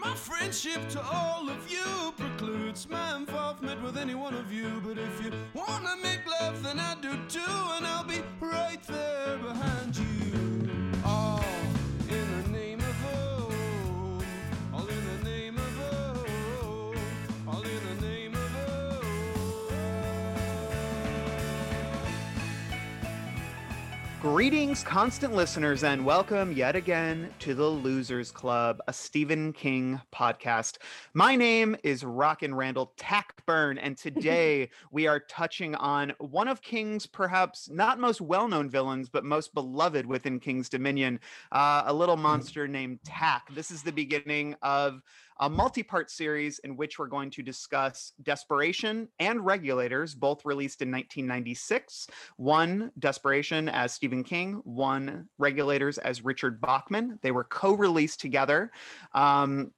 My friendship to all of you precludes my involvement with any one of you. But if you wanna make love, then I do too, and I'll be right there behind you. Greetings, constant listeners, and welcome yet again to the Losers Club, a Stephen King podcast. My name is Rockin' Randall Tackburn, and today we are touching on one of King's perhaps not most well known villains, but most beloved within King's Dominion, uh, a little monster named Tak. This is the beginning of a multi part series in which we're going to discuss Desperation and Regulators, both released in 1996. One, Desperation as Stephen King, one, Regulators as Richard Bachman. They were co released together. Um,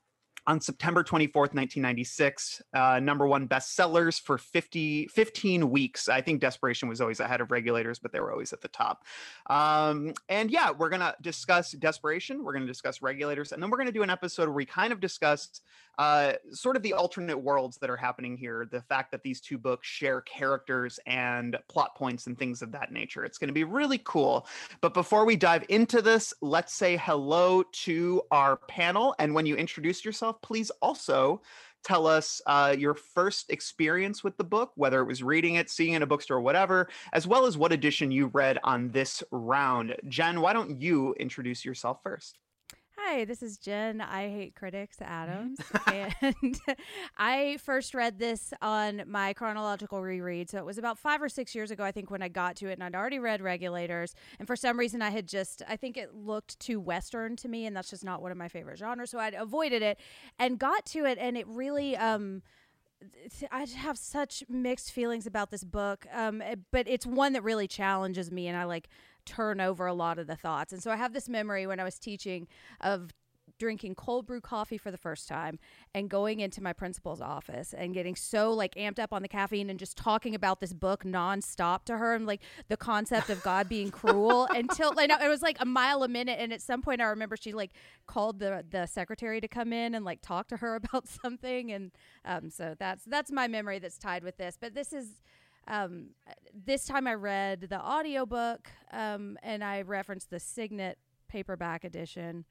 on September 24th, 1996, uh, number one bestsellers for 50, 15 weeks. I think Desperation was always ahead of Regulators, but they were always at the top. Um, and yeah, we're going to discuss Desperation, we're going to discuss Regulators, and then we're going to do an episode where we kind of discuss uh, sort of the alternate worlds that are happening here, the fact that these two books share characters and plot points and things of that nature. It's going to be really cool. But before we dive into this, let's say hello to our panel. And when you introduce yourself, please also tell us uh, your first experience with the book, whether it was reading it, seeing it in a bookstore, whatever, as well as what edition you read on this round. Jenn, why don't you introduce yourself first? Hi, this is Jenn. I hate critics, Adams, and I first read this on my chronological reread. So it was about five or six years ago, I think, when I got to it, and I'd already read Regulators. And for some reason, I had just, I think it looked too Western to me, and that's just not one of my favorite genres. So I'd avoided it and got to it, and it really, um, I have such mixed feelings about this book, um, but it's one that really challenges me, and I like turn over a lot of the thoughts. And so I have this memory when I was teaching of drinking cold brew coffee for the first time and going into my principal's office and getting so like amped up on the caffeine and just talking about this book nonstop to her and like the concept of God being cruel until like it was like a mile a minute. And at some point I remember she like called the the secretary to come in and like talk to her about something. And um so that's that's my memory that's tied with this. But this is um, this time I read the audiobook um, and I referenced the Signet paperback edition.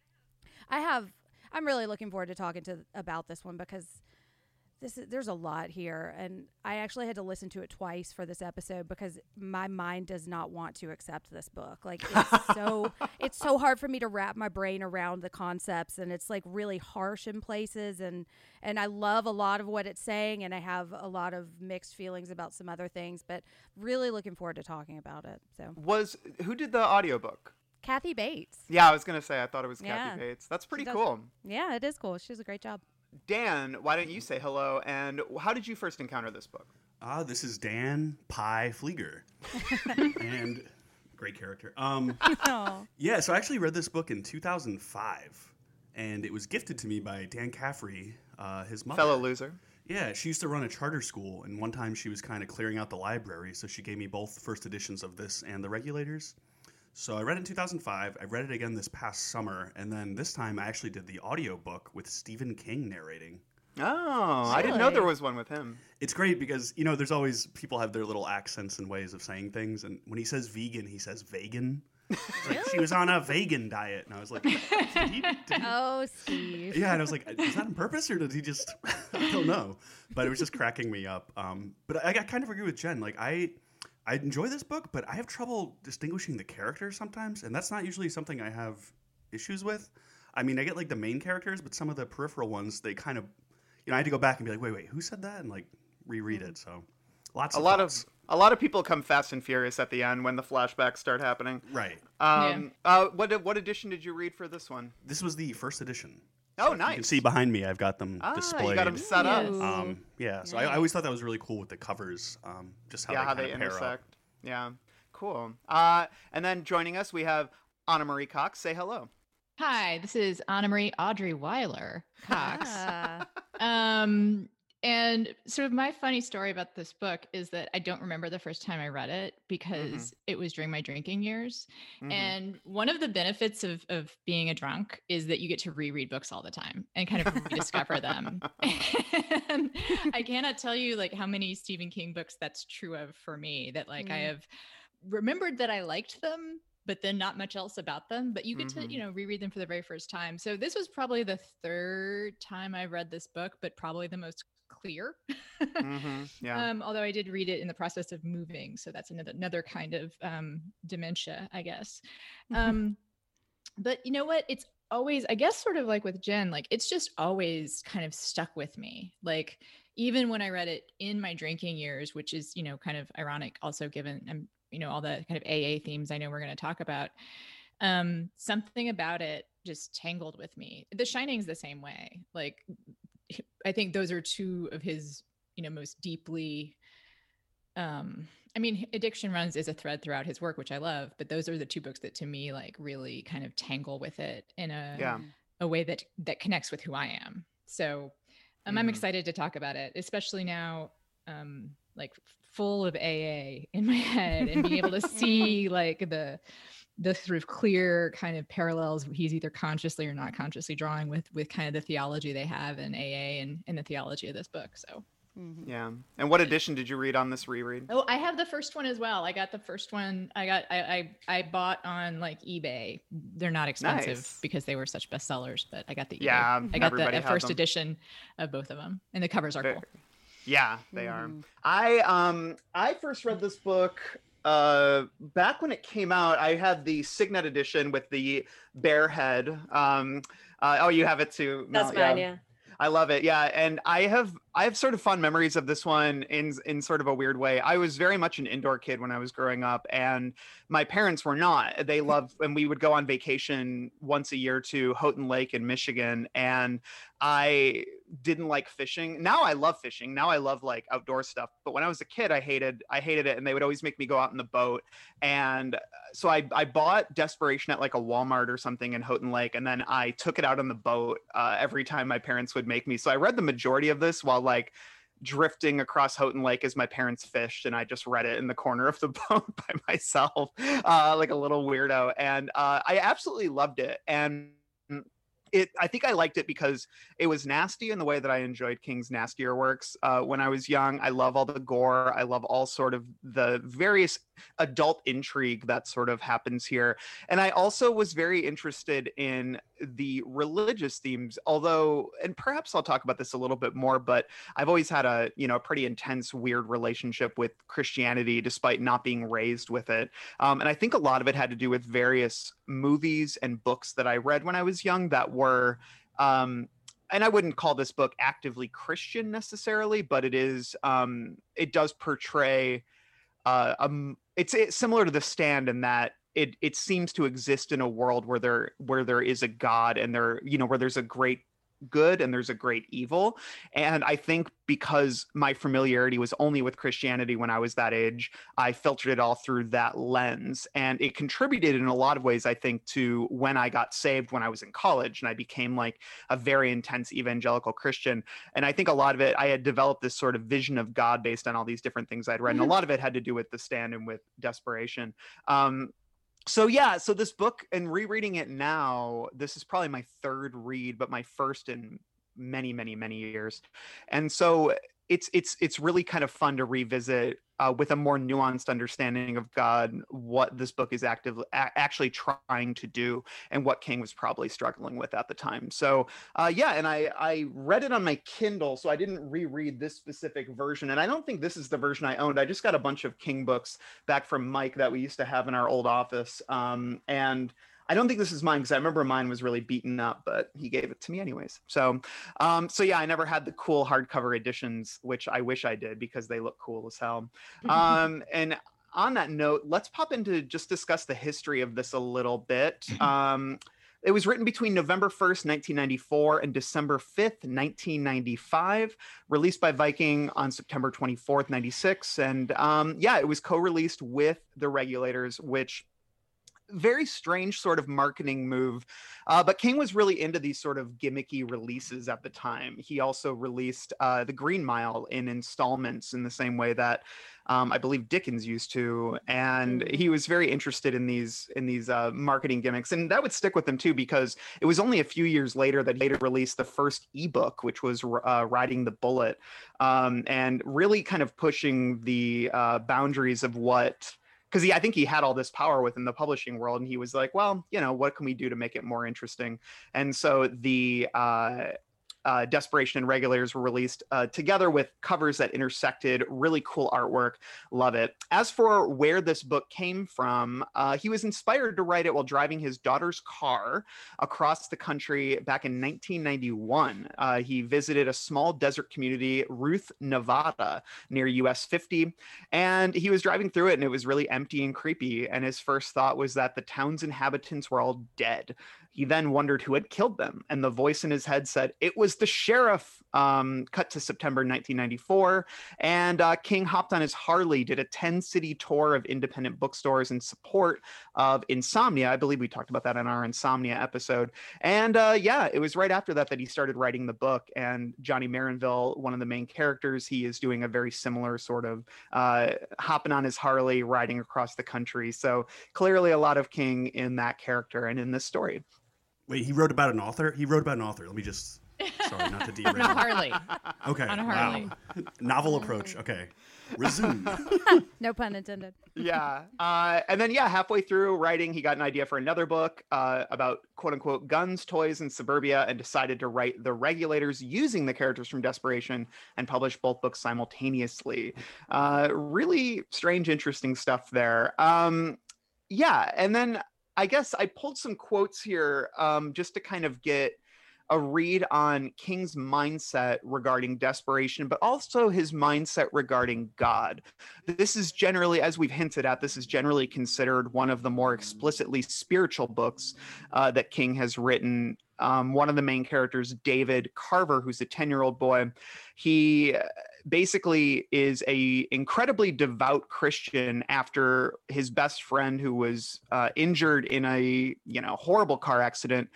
I have I'm really looking forward to talking to about this one because this is, there's a lot here and I actually had to listen to it twice for this episode because my mind does not want to accept this book. Like it's so it's so hard for me to wrap my brain around the concepts and it's like really harsh in places and and I love a lot of what it's saying and I have a lot of mixed feelings about some other things but really looking forward to talking about it. So Was who did the audiobook? Kathy Bates. Yeah, I was gonna say I thought it was Yeah. Kathy Bates. That's pretty cool. Yeah, it is cool. She does a great job. Dan, why don't you say hello? And how did you first encounter this book? Ah, this is Dan Pfleegor, and great character. Um, yeah, so I actually read this book in 2005, and it was gifted to me by Dan Caffrey, uh, his mother. Fellow loser. Yeah, she used to run a charter school, and one time she was kind of clearing out the library, so she gave me both first editions of this and the Regulators. So I read it in 2005. I read it again this past summer, and then this time I actually did the audiobook with Stephen King narrating. Oh, I didn't know there was one with him. It's great because you know there's always people have their little accents and ways of saying things, and when he says vegan, he says vegan. It's like she was on a vegan diet, and I was like, did he, did he- Oh, Steve. yeah, and I was like, is that on purpose or did he just? I don't know, but it was just cracking me up. Um, but I, I kind of agree with Jenn. Like I, I enjoy this book, but I have trouble distinguishing the characters sometimes, and that's not usually something I have issues with. I mean, I get like the main characters, but some of the peripheral ones, they kind of, you know, I had to go back and be like, wait, wait, who said that, and like reread it. So, lots A of lot thoughts. of a lot of people come fast and furious at the end when the flashbacks start happening. right. Um, uh, what what edition did you read for this one? This was the first edition. Oh, nice. You can see behind me, I've got them ah, displayed. you got them set up. Um, yeah, so I, I always thought that was really cool with the covers, um, just how yeah, they how they of pair up. intersect. Yeah, cool. Uh, and then joining us, we have Ana Marie Cox. Say hello. Hi, this is Ana Marie Audrey Weiler Cox. Um, And sort of my funny story about this book is that I don't remember the first time I read it because Mhm. it was during my drinking years. Mhm. And one of the benefits of of being a drunk is that you get to reread books all the time and kind of rediscover them. and I cannot tell you like how many Stephen King books that's true of for me that like I Mm. have remembered that I liked them but then not much else about them but you get to Mhm. you know reread them for the very first time so this was probably the third time i read this book but probably the most clear. Mhm. Yeah. um, although i did read it in the process of moving so that's another another kind of um, dementia i guess. Um, but you know what? It's always i guess sort of like with jen like it's just always kind of stuck with me. Like even when i read it in my drinking years which is you know kind of ironic also given um, you know all the kind of aa themes i know we're going to talk about um something about it just tangled with me. The shining's the same way. Like i think those are two of his you know most deeply um i mean addiction runs is a thread throughout his work which i love but those are the two books that to me like really kind of tangle with it in a Yeah. a way that that connects with who i am so um, i'm Mhm. excited to talk about it especially now um like full of aa in my head and being able to see like the the sort of clear kind of parallels he's either consciously or not consciously drawing with with kind of the theology they have in aa and, and the theology of this book so Mhm. Yeah. And what edition did you read on this reread? Oh, I have the first one as well. I got the first one. I got I I, I bought on like eBay. They're not expensive Nice. because they were such bestsellers, but I got the eBay. Yeah, I got the everybody first them. edition of both of them, and the covers are Very- cool. Yeah, they are. Mhm. I um I first read this book uh back when it came out. I had the Signet edition with the bear head. Um uh, oh you have it too. That's Mel, mine, yeah. I love it. Yeah, and I have I have sort of fond memories of this one in in sort of a weird way. I was very much an indoor kid when I was growing up, and my parents were not. They loved, and we would go on vacation once a year to Houghton Lake in Michigan, and I didn't like fishing. Now I love fishing. Now I love like outdoor stuff. But when I was a kid, I hated I hated it, and they would always make me go out in the boat. And uh, so I I bought Desperation at like a Walmart or something in Houghton Lake, and then I took it out on the boat uh, every time my parents would make me. So I read the majority of this while like drifting across Houghton Lake as my parents fished, and I just read it in the corner of the boat by myself, uh, like a little weirdo. And uh, I absolutely loved it. And it, I think I liked it because it was nasty in the way that I enjoyed King's nastier works. Uh, when I was young, I love all the gore. I love all sort of the various adult intrigue that sort of happens here. And I also was very interested in the religious themes, although, and perhaps I'll talk about this a little bit more, but I've always had a, you know, a pretty intense, weird relationship with Christianity despite not being raised with it. Um, and I think a lot of it had to do with various movies and books that I read when I was young that were, um, and I wouldn't call this book actively Christian necessarily, but it is, um, it does portray, uh, um, it's, it's similar to The Stand in that it it seems to exist in a world where there where there is a God and there you know where there's a great good and there's a great evil. And i think because my familiarity was only with christianity when i was that age i filtered it all through that lens. And it contributed in a lot of ways i think to when i got saved when i was in college and i became like a very intense evangelical christian. And i think a lot of it i had developed this sort of vision of god based on all these different things i'd read and a lot of it had to do with the stand and with desperation. Um, so yeah so this book and rereading it now this is probably my third read but my first in many many many years. And so it's it's it's really kind of fun to revisit uh, with a more nuanced understanding of god what this book is actively a- actually trying to do and what king was probably struggling with at the time. So uh, yeah and i i read it on my kindle so i didn't reread this specific version and i don't think this is the version i owned. I just got a bunch of king books back from mike that we used to have in our old office um, and I don't think this is mine because I remember mine was really beaten up, but he gave it to me anyways. So, um, so yeah, I never had the cool hardcover editions, which I wish I did because they look cool as hell. Um, and on that note, let's pop into just discuss the history of this a little bit. Um, it was written between November 1st, 1994 and December 5th, 1995, released by Viking on September 24th, 96. And um, yeah, it was co released with The Regulators, which very strange sort of marketing move. Uh, but King was really into these sort of gimmicky releases at the time. He also released uh, The Green Mile in installments in the same way that um, I believe Dickens used to, and Mm. he was very interested in these in these uh, marketing gimmicks, and that would stick with him too because it was only a few years later that he later released the first ebook, which was uh, "Riding the Bullet," um, and really kind of pushing the uh, boundaries of what because he I think he had all this power within the publishing world, and he was like, well, you know, what can we do to make it more interesting? And so the uh, uh, Desperation and Regulators were released uh, together with covers that intersected. Really cool artwork. Love it. As for where this book came from, uh, he was inspired to write it while driving his daughter's car across the country back in 1991. Uh, he visited a small desert community, Ruth, Nevada, near US 50. And he was driving through it and it was really empty and creepy. And his first thought was that the town's inhabitants were all dead. He then wondered who had killed them. And the voice in his head said, It was the sheriff. Um, cut to September 1994. And uh, King hopped on his Harley, did a 10 city tour of independent bookstores in support of Insomnia. I believe we talked about that in our Insomnia episode. And uh, yeah, it was right after that that he started writing the book. And Johnny Marinville, one of the main characters, he is doing a very similar sort of uh, hopping on his Harley, riding across the country. So clearly a lot of King in that character and in this story. Wait, he wrote about an author. He wrote about an author. Let me just. Sorry, not to derail. On a Harley. Okay. on a Harley. Wow. Novel approach. Okay. Resume. No pun intended. yeah. Uh, and then, yeah, halfway through writing, he got an idea for another book uh, about quote unquote guns, toys, and suburbia and decided to write The Regulators using the characters from Desperation and publish both books simultaneously. Uh, really strange, interesting stuff there. Um, yeah. And then I guess I pulled some quotes here um, just to kind of get a read on King's mindset regarding desperation, but also his mindset regarding God. This is generally, as we've hinted at, this is generally considered one of the more explicitly spiritual books uh, that King has written. Um, one of the main characters, David Carver, who's a 10 year old boy, he uh, basically is a incredibly devout Christian after his best friend who was uh, injured in a you know horrible car accident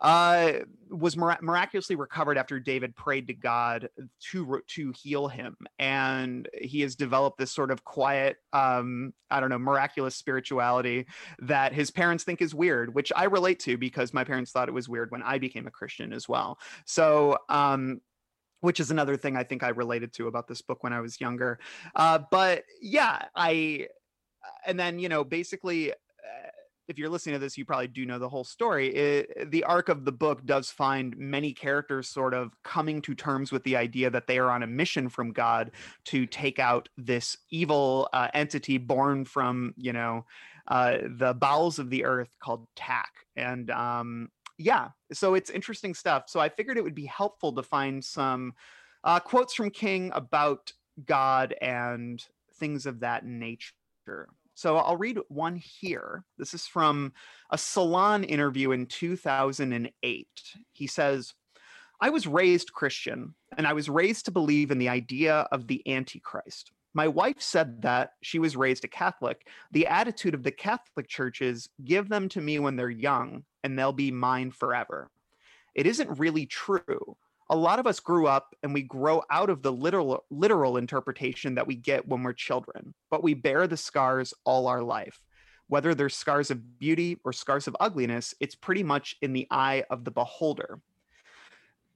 uh, was mira- miraculously recovered after David prayed to God to to heal him, and he has developed this sort of quiet, um, I don't know, miraculous spirituality that his parents think is weird, which I relate to because my parents thought it was weird when I became a Christian as well. So, um, which is another thing I think I related to about this book when I was younger. Uh, but yeah, I, and then you know, basically. If you're listening to this, you probably do know the whole story. It, the arc of the book does find many characters sort of coming to terms with the idea that they are on a mission from God to take out this evil uh, entity born from, you know, uh, the bowels of the earth called Tak. And um, yeah, so it's interesting stuff. So I figured it would be helpful to find some uh, quotes from King about God and things of that nature. So I'll read one here. This is from a Salon interview in 2008. He says, I was raised Christian, and I was raised to believe in the idea of the Antichrist. My wife said that she was raised a Catholic. The attitude of the Catholic Church is give them to me when they're young, and they'll be mine forever. It isn't really true a lot of us grew up and we grow out of the literal literal interpretation that we get when we're children but we bear the scars all our life. Whether they're scars of beauty or scars of ugliness it's pretty much in the eye of the beholder.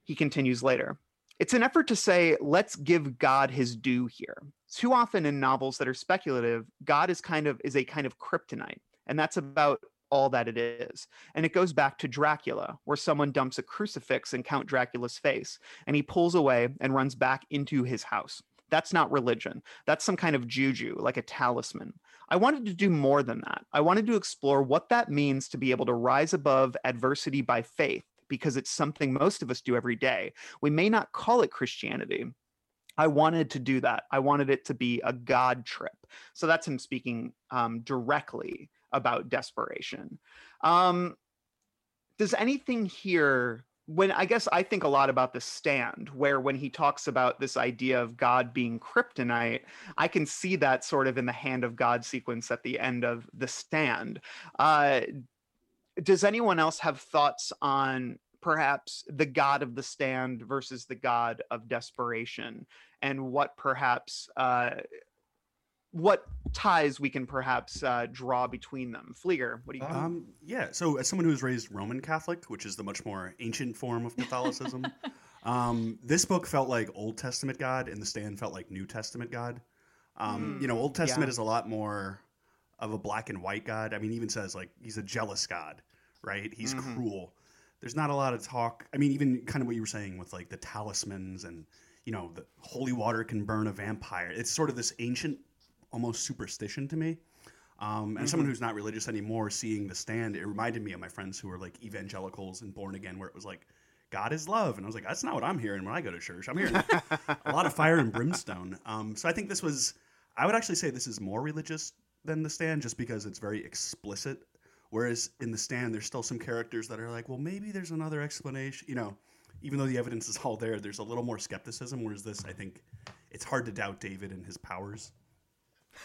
He continues later it's an effort to say let's give god his due here too often in novels that are speculative god is kind of is a kind of kryptonite and that's about all that it is. And it goes back to Dracula, where someone dumps a crucifix in Count Dracula's face, and he pulls away and runs back into his house. That's not religion. That's some kind of juju, like a talisman. I wanted to do more than that. I wanted to explore what that means to be able to rise above adversity by faith, because it's something most of us do every day. We may not call it Christianity, I wanted to do that. I wanted it to be a God trip. So that's him speaking um, directly about desperation. Um, does anything here when I guess I think a lot about the stand, where when he talks about this idea of God being kryptonite, I can see that sort of in the hand of God sequence at the end of the stand. Uh, does anyone else have thoughts on perhaps the God of the stand versus the God of desperation, and what perhaps uh, what ties we can perhaps uh, draw between them? Pfleegor, what do you? Um, yeah. So, as someone who was raised Roman Catholic, which is the much more ancient form of Catholicism, um, this book felt like Old Testament God, and The Stand felt like New Testament God. Um, Mm, you know, Old Testament yeah. is a lot more of a black and white God. I mean, even says like he's a jealous God, right? He's Mhm. cruel. There's not a lot of talk. I mean, even kind of what you were saying with like the talismans and you know the holy water can burn a vampire. It's sort of this ancient, almost superstition to me. Um, and someone who's not religious anymore, seeing the stand, it reminded me of my friends who were like evangelicals and born again, where it was like, God is love. And I was like, that's not what I'm hearing when I go to church. I'm hearing a lot of fire and brimstone. Um, so I think this was, I would actually say this is more religious than the stand just because it's very explicit. Whereas in the stand, there's still some characters that are like, well, maybe there's another explanation. You know, even though the evidence is all there, there's a little more skepticism. Whereas this, I think it's hard to doubt David and his powers.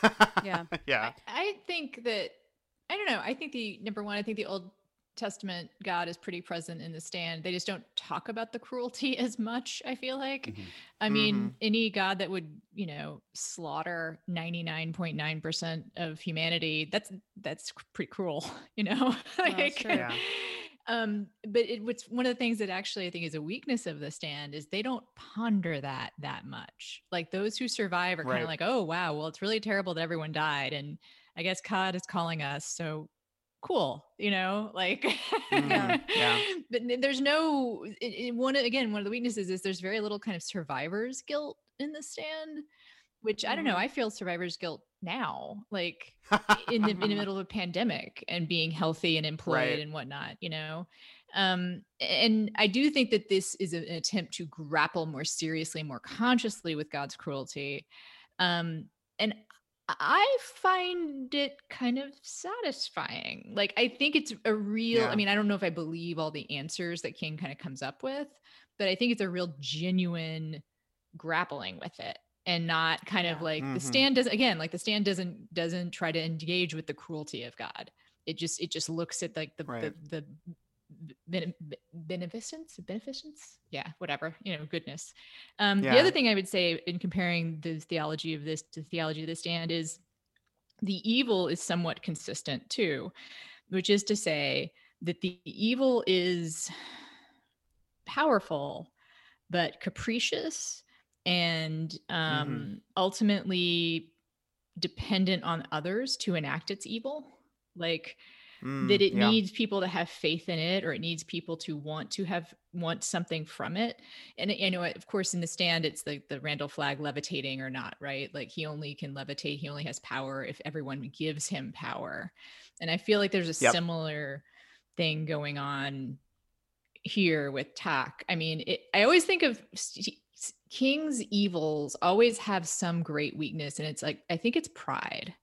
Yeah. yeah. I think that I don't know. I think the number one, I think the Old Testament God is pretty present in the stand. They just don't talk about the cruelty as much, I feel like. Mhm. I mean, any God that would, you know, slaughter 99.9% of humanity, that's that's pretty cruel, you know? that's true. Yeah. Um, but it what's one of the things that actually I think is a weakness of the stand is they don't ponder that that much. Like those who survive are kind Right. of like, oh wow, well it's really terrible that everyone died, and I guess God is calling us, so cool, you know, like Mhm, yeah. But there's no it, it- one again one of the weaknesses is there's very little kind of survivor's guilt in the stand, which I don't know. Mhm. I feel survivor's guilt now, like in the in the middle of a pandemic and being healthy and employed Right. and whatnot, you know. Um, and I do think that this is an attempt to grapple more seriously, more consciously with God's cruelty. Um, and I find it kind of satisfying. Like I think it's a real, Yeah. I mean, I don't know if I believe all the answers that King kind of comes up with, but I think it's a real genuine grappling with it and not kind of Yeah. like Mhm. the stand doesn't again like the stand doesn't doesn't try to engage with the cruelty of god it just it just looks at like the Right. the, the bene- beneficence beneficence yeah whatever you know goodness um the other thing i would say in comparing the theology of this to theology of the stand is the evil is somewhat consistent too which is to say that the evil is powerful but capricious and um, ultimately dependent on others to enact its evil like Mm, that it yeah. needs people to have faith in it or it needs people to want to have want something from it. And you know of course in the stand it's the the randall flagg levitating or not right? Like he only can levitate he only has power if everyone gives him power. And i feel like there's a Yep. similar thing going on here with tak i mean it, i always think of king's evils always have some great weakness and it's like i think it's pride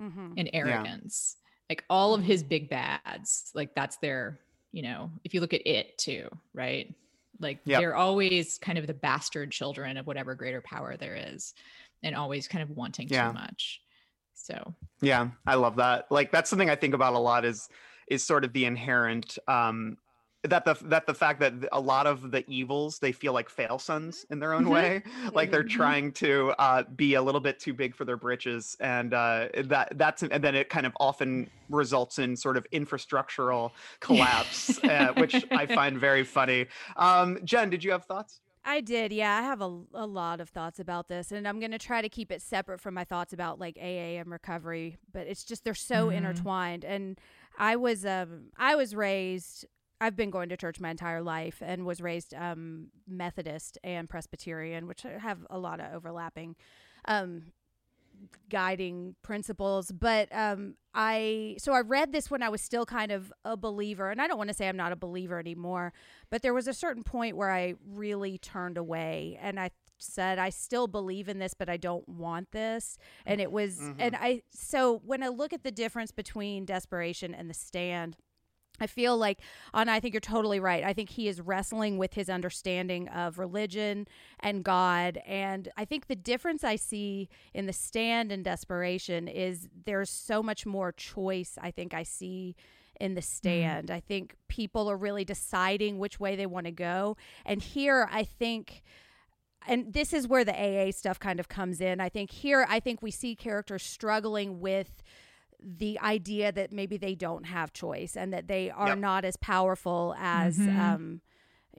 Mhm. and arrogance. Like all of his big bads, like that's their, you know, if you look at it too, right? Like Yep. they're always kind of the bastard children of whatever greater power there is and always kind of wanting Yeah. too much. So, Yeah, I love that. Like that's something I think about a lot is is sort of the inherent um that the that the fact that a lot of the evils they feel like fail sons in their own Mhm. way like they're Mhm. trying to uh be a little bit too big for their britches and uh that that's and then it kind of often results in sort of infrastructural collapse uh, which i find very funny um jen did you have thoughts I did, yeah. I have a, a lot of thoughts about this, and I'm going to try to keep it separate from my thoughts about like AA and recovery. But it's just they're so Mhm. intertwined. And I was um I was raised. I've been going to church my entire life and was raised um, Methodist and Presbyterian, which have a lot of overlapping um, guiding principles. But um, I so I read this when I was still kind of a believer, and I don't want to say I'm not a believer anymore, but there was a certain point where I really turned away, and I said I still believe in this, but I don't want this. And it was, Mhm. and I so when I look at the difference between desperation and the stand. I feel like, and I think you're totally right. I think he is wrestling with his understanding of religion and God. And I think the difference I see in the stand and desperation is there's so much more choice, I think I see in the stand. Mm. I think people are really deciding which way they want to go. And here, I think and this is where the AA stuff kind of comes in. I think here, I think we see characters struggling with the idea that maybe they don't have choice and that they are yep. not as powerful as mm-hmm. um,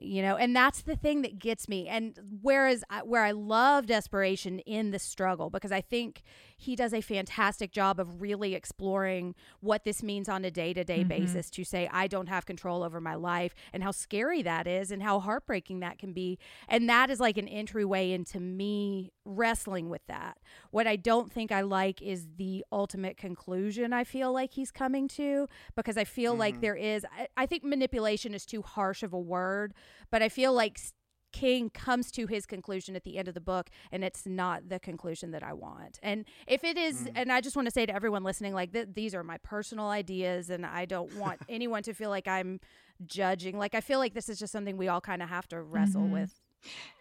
you know and that's the thing that gets me and whereas I, where i love desperation in the struggle because i think he does a fantastic job of really exploring what this means on a day-to-day mm-hmm. basis to say i don't have control over my life and how scary that is and how heartbreaking that can be and that is like an entryway into me wrestling with that what i don't think i like is the ultimate conclusion i feel like he's coming to because i feel mm-hmm. like there is I, I think manipulation is too harsh of a word but i feel like King comes to his conclusion at the end of the book, and it's not the conclusion that I want. And if it is, mm. and I just want to say to everyone listening, like th- these are my personal ideas, and I don't want anyone to feel like I'm judging. Like I feel like this is just something we all kind of have to wrestle mm-hmm. with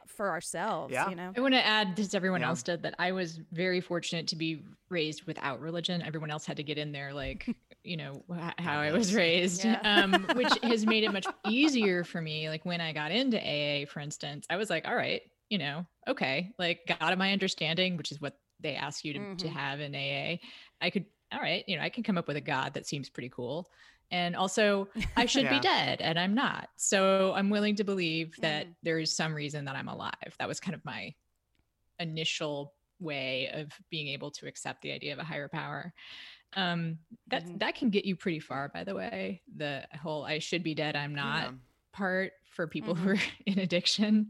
for ourselves yeah. you know i want to add as everyone yeah. else did that i was very fortunate to be raised without religion everyone else had to get in there like you know how I was raised, yeah. um, which has made it much easier for me. Like when I got into AA, for instance, I was like, all right, you know, okay, like got my understanding, which is what they ask you to, mm-hmm. to have in AA. I could, all right, you know, I can come up with a God that seems pretty cool. And also, I should yeah. be dead, and I'm not. So I'm willing to believe that mm. there is some reason that I'm alive. That was kind of my initial way of being able to accept the idea of a higher power um that mm-hmm. that can get you pretty far by the way the whole i should be dead i'm not yeah. part for people mm-hmm. who are in addiction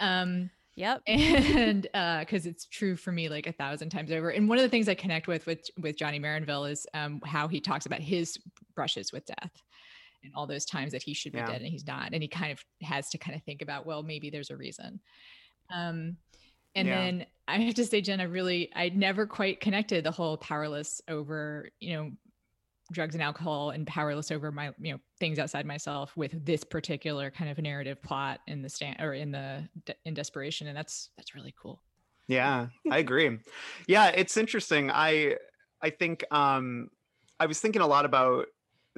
um Yep. And uh because it's true for me like a thousand times over. And one of the things I connect with with with Johnny Marinville is um how he talks about his brushes with death and all those times that he should be yeah. dead and he's not. And he kind of has to kind of think about, well, maybe there's a reason. Um and yeah. then I have to say, Jenn, I really, I never quite connected the whole powerless over, you know, drugs and alcohol and powerless over my, you know, things outside myself with this particular kind of narrative plot in the stand or in the, in desperation. And that's, that's really cool. Yeah, I agree. Yeah, it's interesting. I, I think, um, I was thinking a lot about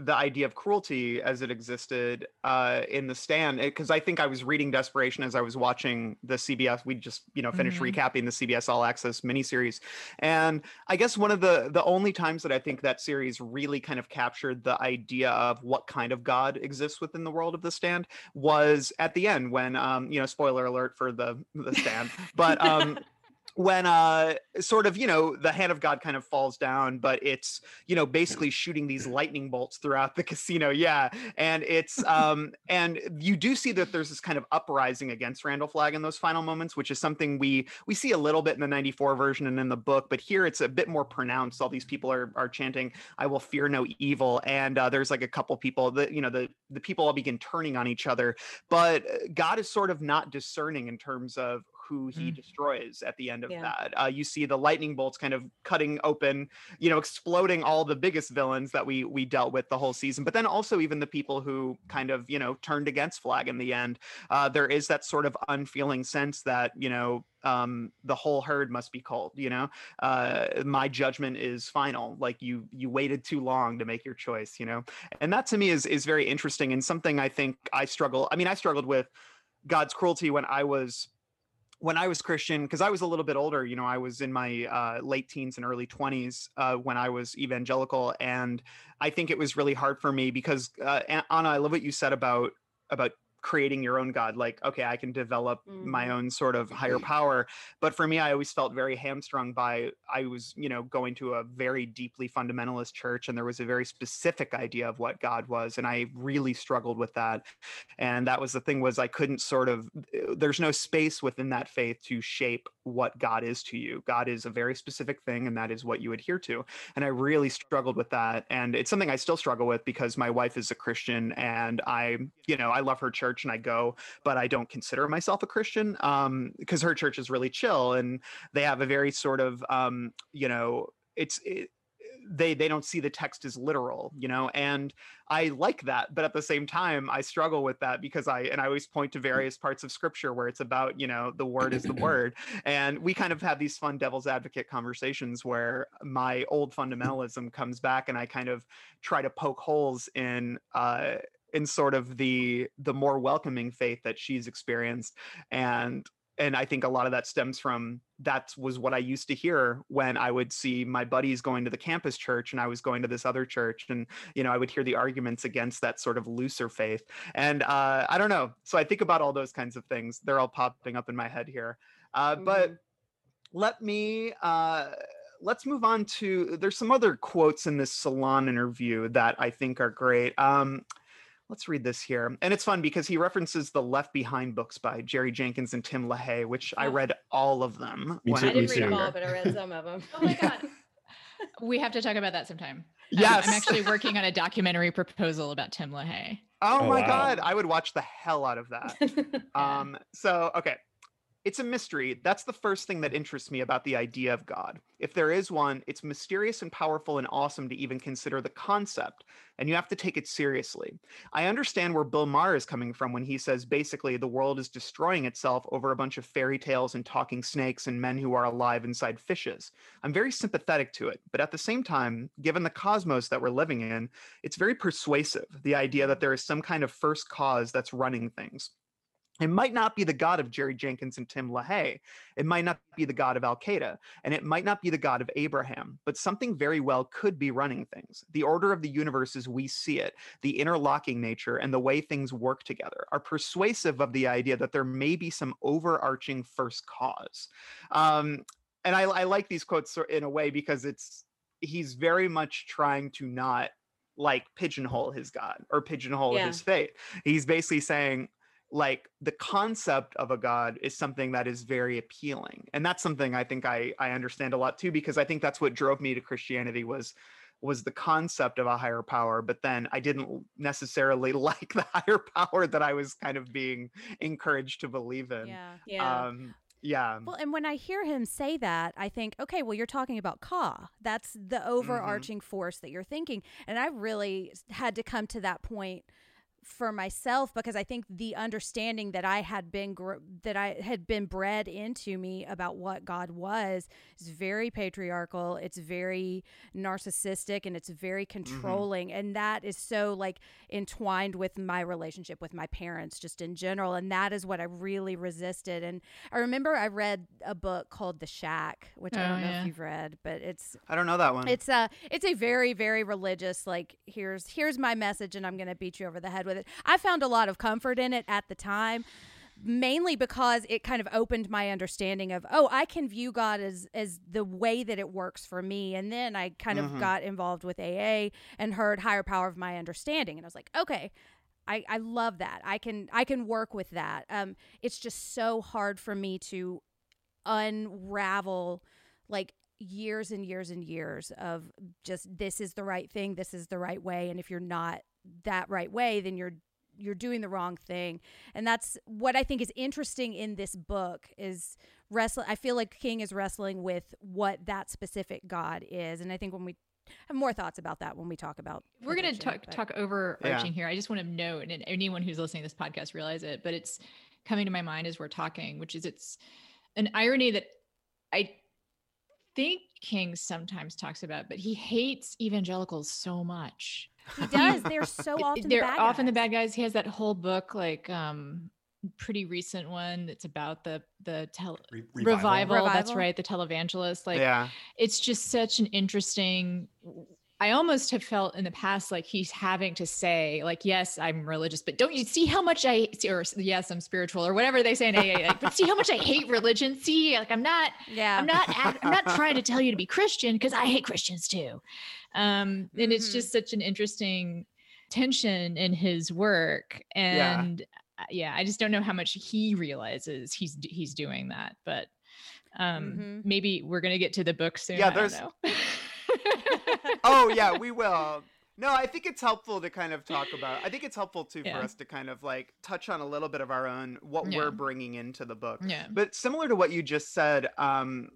the idea of cruelty as it existed uh, in the stand because I think I was reading Desperation as I was watching the CBS. We just you know finished mm-hmm. recapping the CBS All Access miniseries, and I guess one of the the only times that I think that series really kind of captured the idea of what kind of God exists within the world of the stand was at the end when um, you know spoiler alert for the the stand, but um, when uh sort of you know the hand of god kind of falls down but it's you know basically shooting these lightning bolts throughout the casino yeah and it's um and you do see that there's this kind of uprising against randall flagg in those final moments which is something we we see a little bit in the 94 version and in the book but here it's a bit more pronounced. All these people are are chanting i will fear no evil and uh, there's like a couple people that you know the the people all begin turning on each other but uh, god is sort of not discerning in terms of who he mm. destroys at the end of yeah. that. Uh, you see the lightning bolts kind of cutting open, you know, exploding all the biggest villains that we we dealt with the whole season. But then also even the people who kind of you know turned against Flagg in the end. Uh, there is that sort of unfeeling sense that you know um the whole herd must be culled you know uh my judgment is final like you you waited too long to make your choice you know and that to me is is very interesting and something i think i struggle i mean i struggled with god's cruelty when i was when I was Christian, because I was a little bit older, you know, I was in my uh, late teens and early 20s uh, when I was evangelical. And I think it was really hard for me because, uh, Ana, I love what you said about about creating your own god like okay i can develop mm. my own sort of higher power. But for me i always felt very hamstrung by i was you know going to a very deeply fundamentalist church and there was a very specific idea of what god was and i really struggled with that. And that was the thing was i couldn't sort of uh, there's no space within that faith to shape what god is to you. God is a very specific thing and that is what you adhere to. And i really struggled with that and it's something i still struggle with because my wife is a christian and i you know i love her church church and I go, but I don't consider myself a Christian um, because her church is really chill and they have a very sort of, um, you know, it's it, they they don't see the text as literal you know and i like that but at the same time i struggle with that because i and i always point to various parts of scripture where it's about you know the word is the word and we kind of have these fun devil's advocate conversations where my old fundamentalism comes back and i kind of try to poke holes in uh in sort of the the more welcoming faith that she's experienced and and I think a lot of that stems from that was what I used to hear when I would see my buddies going to the campus church and I was going to this other church and you know I would hear the arguments against that sort of looser faith and uh, I don't know. So I think about all those kinds of things. They're all popping up in my head here. Uh, Mm-hmm. but let me uh, let's move on to there's some other quotes in this salon interview that I think are great. Um, let's read this here. And it's fun because he references the Left Behind books by Jerry Jenkins and Tim LaHaye, which I Oh. read all of them. Me when too, I I me didn't was read them all, younger. but I read some of them. Oh my god. We have to talk about that sometime. Um, Yes. I'm actually working on a documentary proposal about Tim LaHaye. Oh, Oh, my wow. God. I would watch the hell out of that. Yeah. Um, so okay. It's a mystery. That's the first thing that interests me about the idea of God. If there is one, it's mysterious and powerful and awesome to even consider the concept, and you have to take it seriously. I understand where Bill Maher is coming from when he says basically the world is destroying itself over a bunch of fairy tales and talking snakes and men who are alive inside fishes. I'm very sympathetic to it, but at the same time, given the cosmos that we're living in, it's very persuasive the idea that there is some kind of first cause that's running things. It might not be the God of Jerry Jenkins and Tim LaHaye. It might not be the God of Al Qaeda, and it might not be the God of Abraham, but something very well could be running things. The order of the universe as we see it, the interlocking nature, and the way things work together are persuasive of the idea that there may be some overarching first cause. Um, and I, I like these quotes in a way because it's he's very much trying to not like pigeonhole his God or pigeonhole Yeah. his faith. He's basically saying, like the concept of a god is something that is very appealing and that's something i think i i understand a lot too because i think that's what drove me to christianity was was the concept of a higher power but then i didn't necessarily like the higher power that i was kind of being encouraged to believe in Yeah. yeah. um yeah Well, and when I hear him say that, I think, okay, well, you're talking about Ka. That's the Mm-hmm. overarching force that you're thinking. And I really had to come to that point for myself because I think the understanding that I had been gr- that I had been bred into me about what God was is very patriarchal. It's very narcissistic and it's very mm-hmm. controlling, and that is so like entwined with my relationship with my parents just in general, and that is what I really resisted. And I remember I read a book called The Shack, which I Oh, don't know yeah. if you've read, but it's i don't know that one it's a it's a very very religious like here's here's my message and I'm going to beat you over the head with it. I found a lot of comfort in it at the time mainly because it kind of opened my understanding of oh I can view God as as the way that it works for me and then I kind of Mhm. got involved with AA and heard higher power of my understanding and I was like okay I, I love that. I can I can work with that. Um, it's just so hard for me to unravel like years and years and years of just this is the right thing, this is the right way, and if you're not that right way, then you're you're doing the wrong thing. And that's what I think is interesting in this book is wrestle I feel like King is wrestling with what that specific God is. And I think when we have more thoughts about that when we talk about We're going to talk but- talk overarching here. I just want to note, and anyone who's listening to this podcast realize it, but it's coming to my mind as we're talking, which is it's an irony that I think King sometimes talks about, but he hates evangelicals so much. He does. They're so often they're the bad often the guys. bad guys. He has that whole book, like um, pretty recent one that's about the the tel- Re- revival. That's right, the televangelist. Like yeah it's just such an interesting I almost have felt in the past like he's having to say, like, yes, I'm religious, but don't you see how much I, or yes, I'm spiritual, or whatever they say in AA, like, but see how much I hate religion. See, like, I'm not, Yeah. I'm not, I'm not trying to tell you to be Christian because I hate Christians too. Um, and it's Mhm. just such an interesting tension in his work, and uh, yeah, I just don't know how much he realizes he's he's doing that, but um, Mhm. maybe we're gonna get to the book soon. Yeah, there's-. oh yeah we will no i think it's helpful to kind of talk about i think it's helpful too Yeah. for us to kind of like touch on a little bit of our own what Yeah. we're bringing into the book yeah. but similar to what you just said um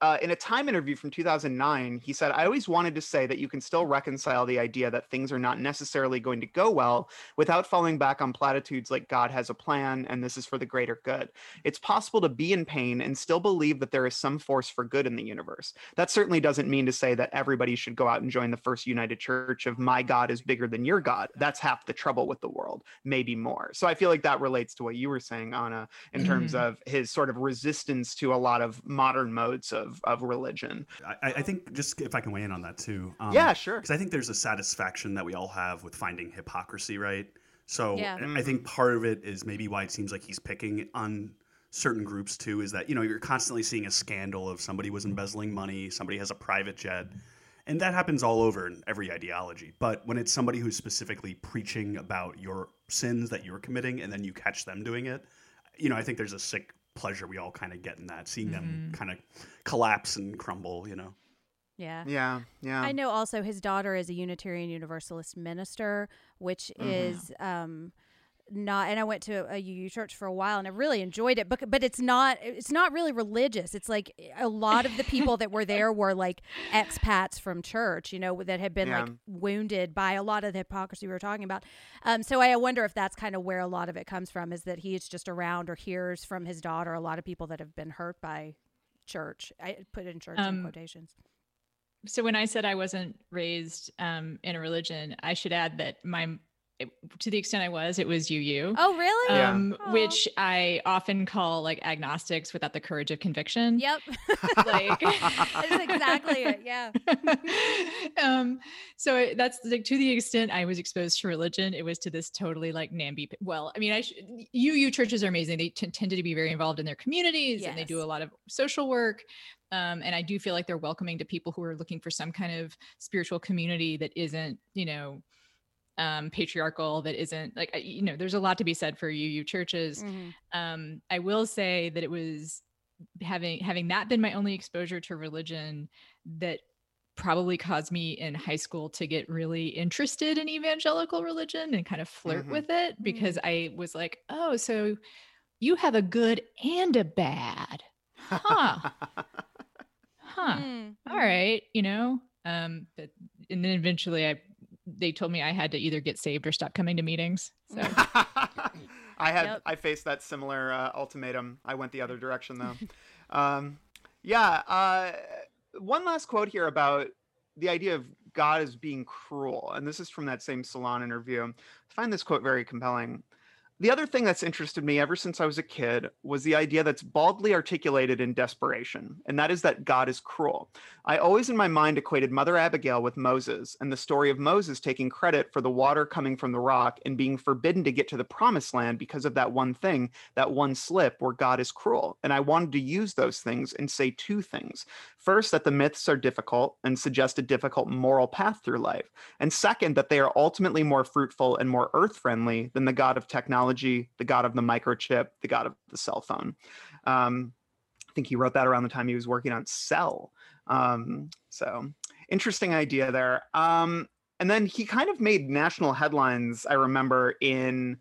uh, in a Time interview from 2009, he said, I always wanted to say that you can still reconcile the idea that things are not necessarily going to go well without falling back on platitudes like God has a plan and this is for the greater good. It's possible to be in pain and still believe that there is some force for good in the universe. That certainly doesn't mean to say that everybody should go out and join the First United Church of my God is bigger than your God. That's half the trouble with the world, maybe more. So I feel like that relates to what you were saying, Ana, in terms Mhm. of his sort of resistance to a lot of modern modes of, of religion. I, I think just if I can weigh in on that too. Um, yeah, sure. because I think there's a satisfaction that we all have with finding hypocrisy, right? So Yeah. I- I think part of it is maybe why it seems like he's picking on certain groups too is that you know you're constantly seeing a scandal of somebody was embezzling money, somebody has a private jet, and that happens all over in every ideology. But when it's somebody who's specifically preaching about your sins that you're committing, and then you catch them doing it, you know, I think there's a sick pleasure we all kind of get in that, seeing them Mhm. kind of collapse and crumble. You know. Yeah. Yeah, yeah. I know also his daughter is a Unitarian Universalist minister, which Mhm. is um not and I went to a UU church for a while and I really enjoyed it but but it's not it's not really religious. It's like a lot of the people that were there were like expats from church you know that had been like wounded by a lot of the hypocrisy we were talking about. Um so I wonder if that's kind of where a lot of it comes from is that he's just around or hears from his daughter a lot of people that have been hurt by church. I put in church in Um, quotations. so when I said I wasn't raised um, in a religion, I should add that my, it, to the extent I was, it was UU. oh really Yeah. Um, Aw. which I often call like agnostics without the courage of conviction. Yep. Like- That's exactly it. Yeah. um, so it- that's like to the extent I was exposed to religion, it was to this totally like namby. Well, I mean, I sh- UU churches are amazing. They t- tended to be very involved in their communities and they do a lot of social work. Um, and I do feel like they're welcoming to people who are looking for some kind of spiritual community that isn't, you know, um, patriarchal, that isn't like, you know, there's a lot to be said for UU churches Mhm. um, I will say that it was having having that been my only exposure to religion that probably caused me in high school to get really interested in evangelical religion and kind of flirt Mhm. with it because I was like, oh, so you have a good and a bad, Huh. huh? Mm, All right, you know. Um, but and then eventually I they told me I had to either get saved or stop coming to meetings. So I had Yep. I faced that similar uh, ultimatum. I went the other direction though. um, yeah. Uh, one last quote here about the idea of God as being cruel, and this is from that same Salon interview. I find this quote very compelling. The other thing that's interested me ever since I was a kid was the idea that's baldly articulated in desperation, and that is that God is cruel. I always in my mind equated Mother Abigail with Moses and the story of Moses taking credit for the water coming from the rock and being forbidden to get to the promised land because of that one thing, that one slip where God is cruel. And I wanted to use those things and say two things. First, that the myths are difficult and suggest a difficult moral path through life. And second, that they are ultimately more fruitful and more earth friendly than the God of technology, the God of the microchip, the God of the cell phone. Um, I think he wrote that around the time he was working on Cell. Um, so interesting idea there. Um, and then he kind of made national headlines, I remember, in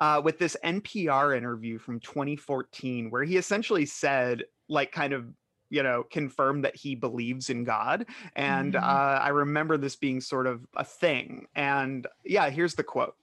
uh, with this NPR interview from 2014, where he essentially said, like, kind of, you know, confirmed that he believes in God. And Mhm. uh, I remember this being sort of a thing. And yeah, here's the quote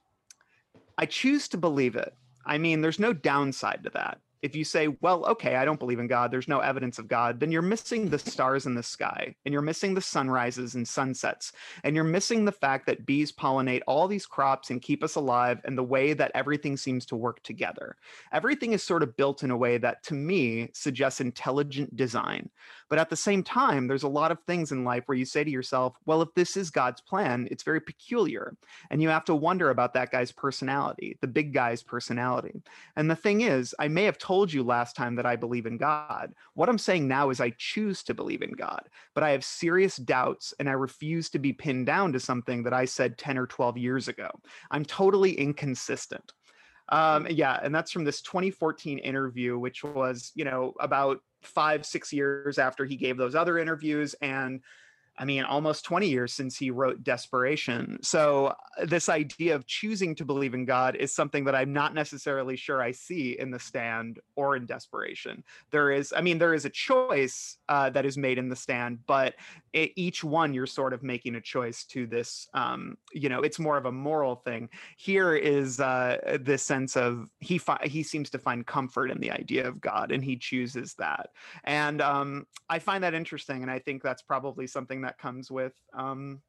I choose to believe it. I mean, there's no downside to that. If you say, well, okay, I don't believe in God, there's no evidence of God, then you're missing the stars in the sky, and you're missing the sunrises and sunsets, and you're missing the fact that bees pollinate all these crops and keep us alive, and the way that everything seems to work together. Everything is sort of built in a way that, to me, suggests intelligent design. But at the same time, there's a lot of things in life where you say to yourself, well, if this is God's plan, it's very peculiar. And you have to wonder about that guy's personality, the big guy's personality. And the thing is, I may have told you last time that I believe in God. What I'm saying now is I choose to believe in God, but I have serious doubts and I refuse to be pinned down to something that I said 10 or 12 years ago. I'm totally inconsistent. Um, yeah, and that's from this 2014 interview, which was, you know, about five, six years after he gave those other interviews. And I mean, almost 20 years since he wrote Desperation. So, uh, this idea of choosing to believe in God is something that I'm not necessarily sure I see in The Stand or in Desperation. There is, I mean, there is a choice uh, that is made in The Stand, but it, each one you're sort of making a choice to this, um, you know, it's more of a moral thing. Here is uh, this sense of he fi- he seems to find comfort in the idea of God and he chooses that. And um, I find that interesting. And I think that's probably something that comes with um,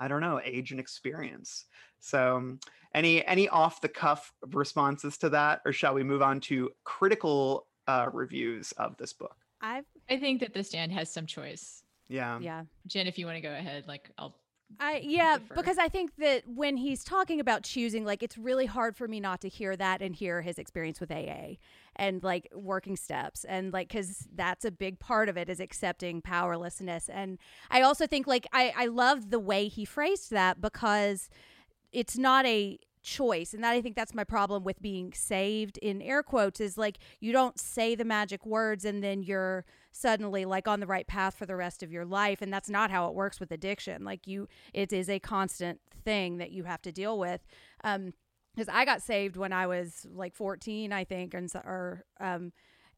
I don't know, age and experience. So, um, any any off the cuff responses to that, or shall we move on to critical uh, reviews of this book? I've I think that the stand has some choice. Yeah, yeah. Jenn, if you want to go ahead, like I'll I yeah, defer. because I think that when he's talking about choosing, like it's really hard for me not to hear that and hear his experience with AA and like working steps and like because that's a big part of it is accepting powerlessness. And I also think like I I love the way he phrased that because it's not a choice and that i think that's my problem with being saved in air quotes is like you don't say the magic words and then you're suddenly like on the right path for the rest of your life and that's not how it works with addiction. Like you it is a constant thing that you have to deal with. Um because i got saved when i was like 14 i think and so, or um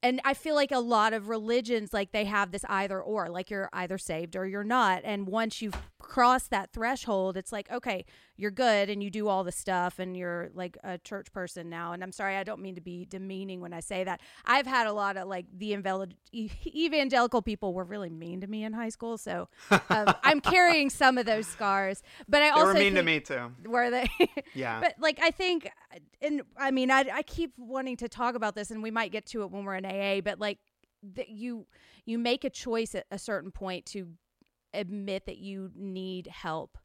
and I feel like a lot of religions like they have this either or like you're either saved or you're not. And once you've crossed that threshold it's like okay you're good and you do all the stuff and you're like a church person now and I'm sorry I don't mean to be demeaning when I say that I've had a lot of like the evangelical people were really mean to me in high school so um, I'm carrying some of those scars but I they also were mean to me too. were they Yeah, but like I think, and I mean, I I keep wanting to talk about this, and we might get to it when we're in AA. But like, that you you make a choice at a certain point to admit that you need help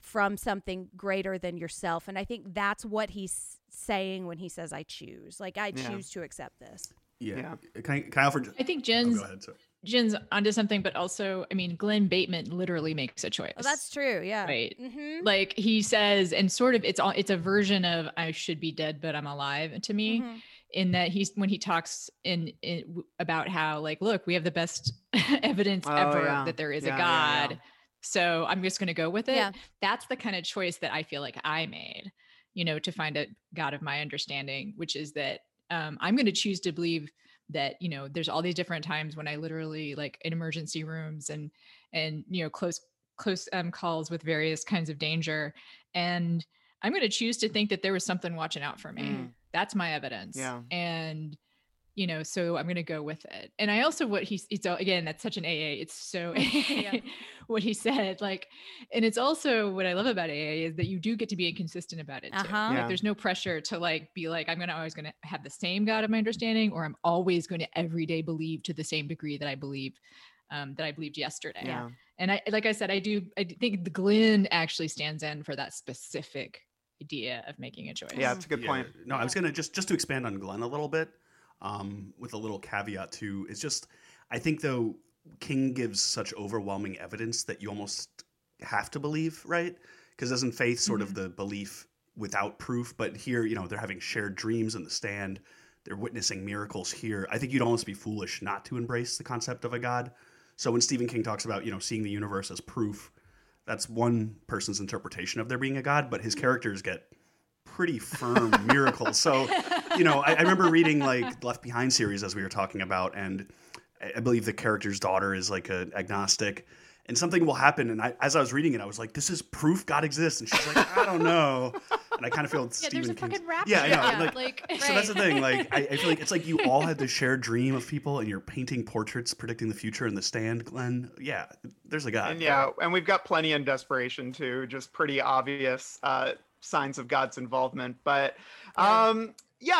from something greater than yourself, and I think that's what he's saying when he says, "I choose." Like, I Yeah. choose to accept this. Yeah. Can I, can I offer? I think Oh, Jenn's go ahead. Sorry. Jenn's onto something, but also, I mean, Glenn Bateman literally makes a choice. Oh, that's true. Yeah. Right. Mm-hmm. Like he says, and sort of, it's all, it's a version of "I should be dead, but I'm alive" to me. Mm-hmm. In that he's when he talks in, in about how like, look, we have the best evidence Oh, ever yeah. that there is Yeah, a yeah, yeah. God. So I'm just going to go with it. Yeah. That's the kind of choice that I feel like I made, you know, to find a God of my understanding, which is that um, I'm going to choose to believe that you know there's all these different times when I literally like in emergency rooms and and you know close close um, calls with various kinds of danger, and I'm going to choose to think that there was something watching out for me. Mm. That's my evidence. Yeah. And you know, so I'm going to go with it. And I also what he's it's all- again that's such an AA. It's so Yeah. what he said like and it's also what I love about AA is that you do get to be inconsistent about it. Uh-huh. Yeah. Like there's no pressure to like be like I'm going to always going to have the same God of my understanding or I'm always going to every day believe to the same degree that I believe um, that I believed yesterday. yeah, And I like I said I do I think the Glenn actually stands in for that specific idea of making a choice. yeah. It's a good Yeah, point. No, I was gonna just just to expand on Glenn a little bit, um, with a little caveat too. It's just I think though King gives such overwhelming evidence that you almost have to believe, right? Because doesn't faith sort of the belief without proof? But here, you know, they're having shared dreams in the stand. They're witnessing miracles here. I think you'd almost be foolish not to embrace the concept of a God. So when Stephen King talks about, you know, seeing the universe as proof, that's one person's interpretation of there being a God, but his characters get pretty firm miracles. So, you know, I, I remember reading like Left Behind series as we were talking about, and I, I believe the character's daughter is like an agnostic, and something will happen. And I, as I was reading it, I was like, "This is proof God exists," and she's like, "I don't know." And I kind of feel Yeah, Stephen there's a King's- fucking rap. Yeah, I know. Yeah, like, like so that's the thing. Like, I, I feel like it's like you all had this shared dream of people, and you're painting portraits predicting the future in the stand, Glenn. Yeah, there's a God. And yeah, and we've got plenty in desperation too, just pretty obvious uh, signs of God's involvement. But um, yeah,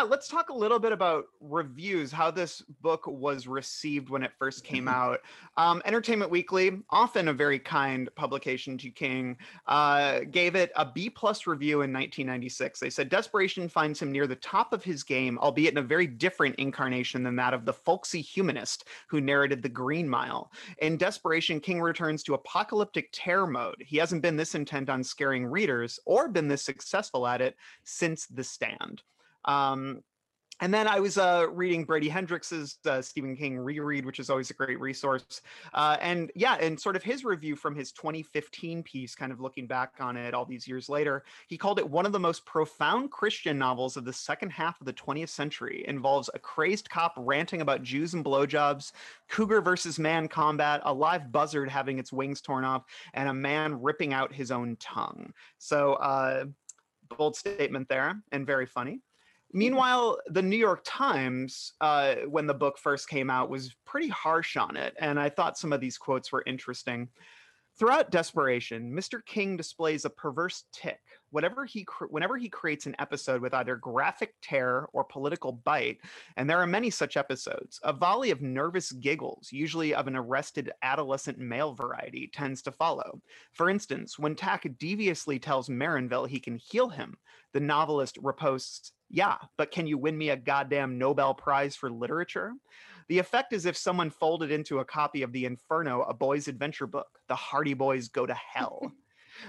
let's talk a little bit about reviews, how this book was received when it first came out. Um, Entertainment Weekly, often a very kind publication to King, uh, gave it a B plus review in 1996. They said Desperation finds him near the top of his game, albeit in a very different incarnation than that of the folksy humanist who narrated The Green Mile. In Desperation, King returns to apocalyptic terror mode. He hasn't been this intent on scaring readers or been this successful at it since The Stand. Um, and then I was uh, reading Grady Hendrix's uh, Stephen King reread, which is always a great resource. Uh, and yeah, and sort of his review from his 2015 piece, kind of looking back on it all these years later, he called it one of the most profound Christian novels of the second half of the 20th century. Involves a crazed cop ranting about Jews and blowjobs, cougar versus man combat, a live buzzard having its wings torn off, and a man ripping out his own tongue. So, uh, bold statement there, and very funny. Meanwhile, the New York Times, uh, when the book first came out, was pretty harsh on it, and I thought some of these quotes were interesting. Throughout Desperation, Mr. King displays a perverse tic. Whatever he, cr- whenever he creates an episode with either graphic terror or political bite, and there are many such episodes, a volley of nervous giggles, usually of an arrested adolescent male variety, tends to follow. For instance, when Tak deviously tells Marinville he can heal him, the novelist reposts, yeah, but can you win me a goddamn Nobel Prize for literature? The effect is if someone folded into a copy of The Inferno, a boy's adventure book. The Hardy Boys go to hell.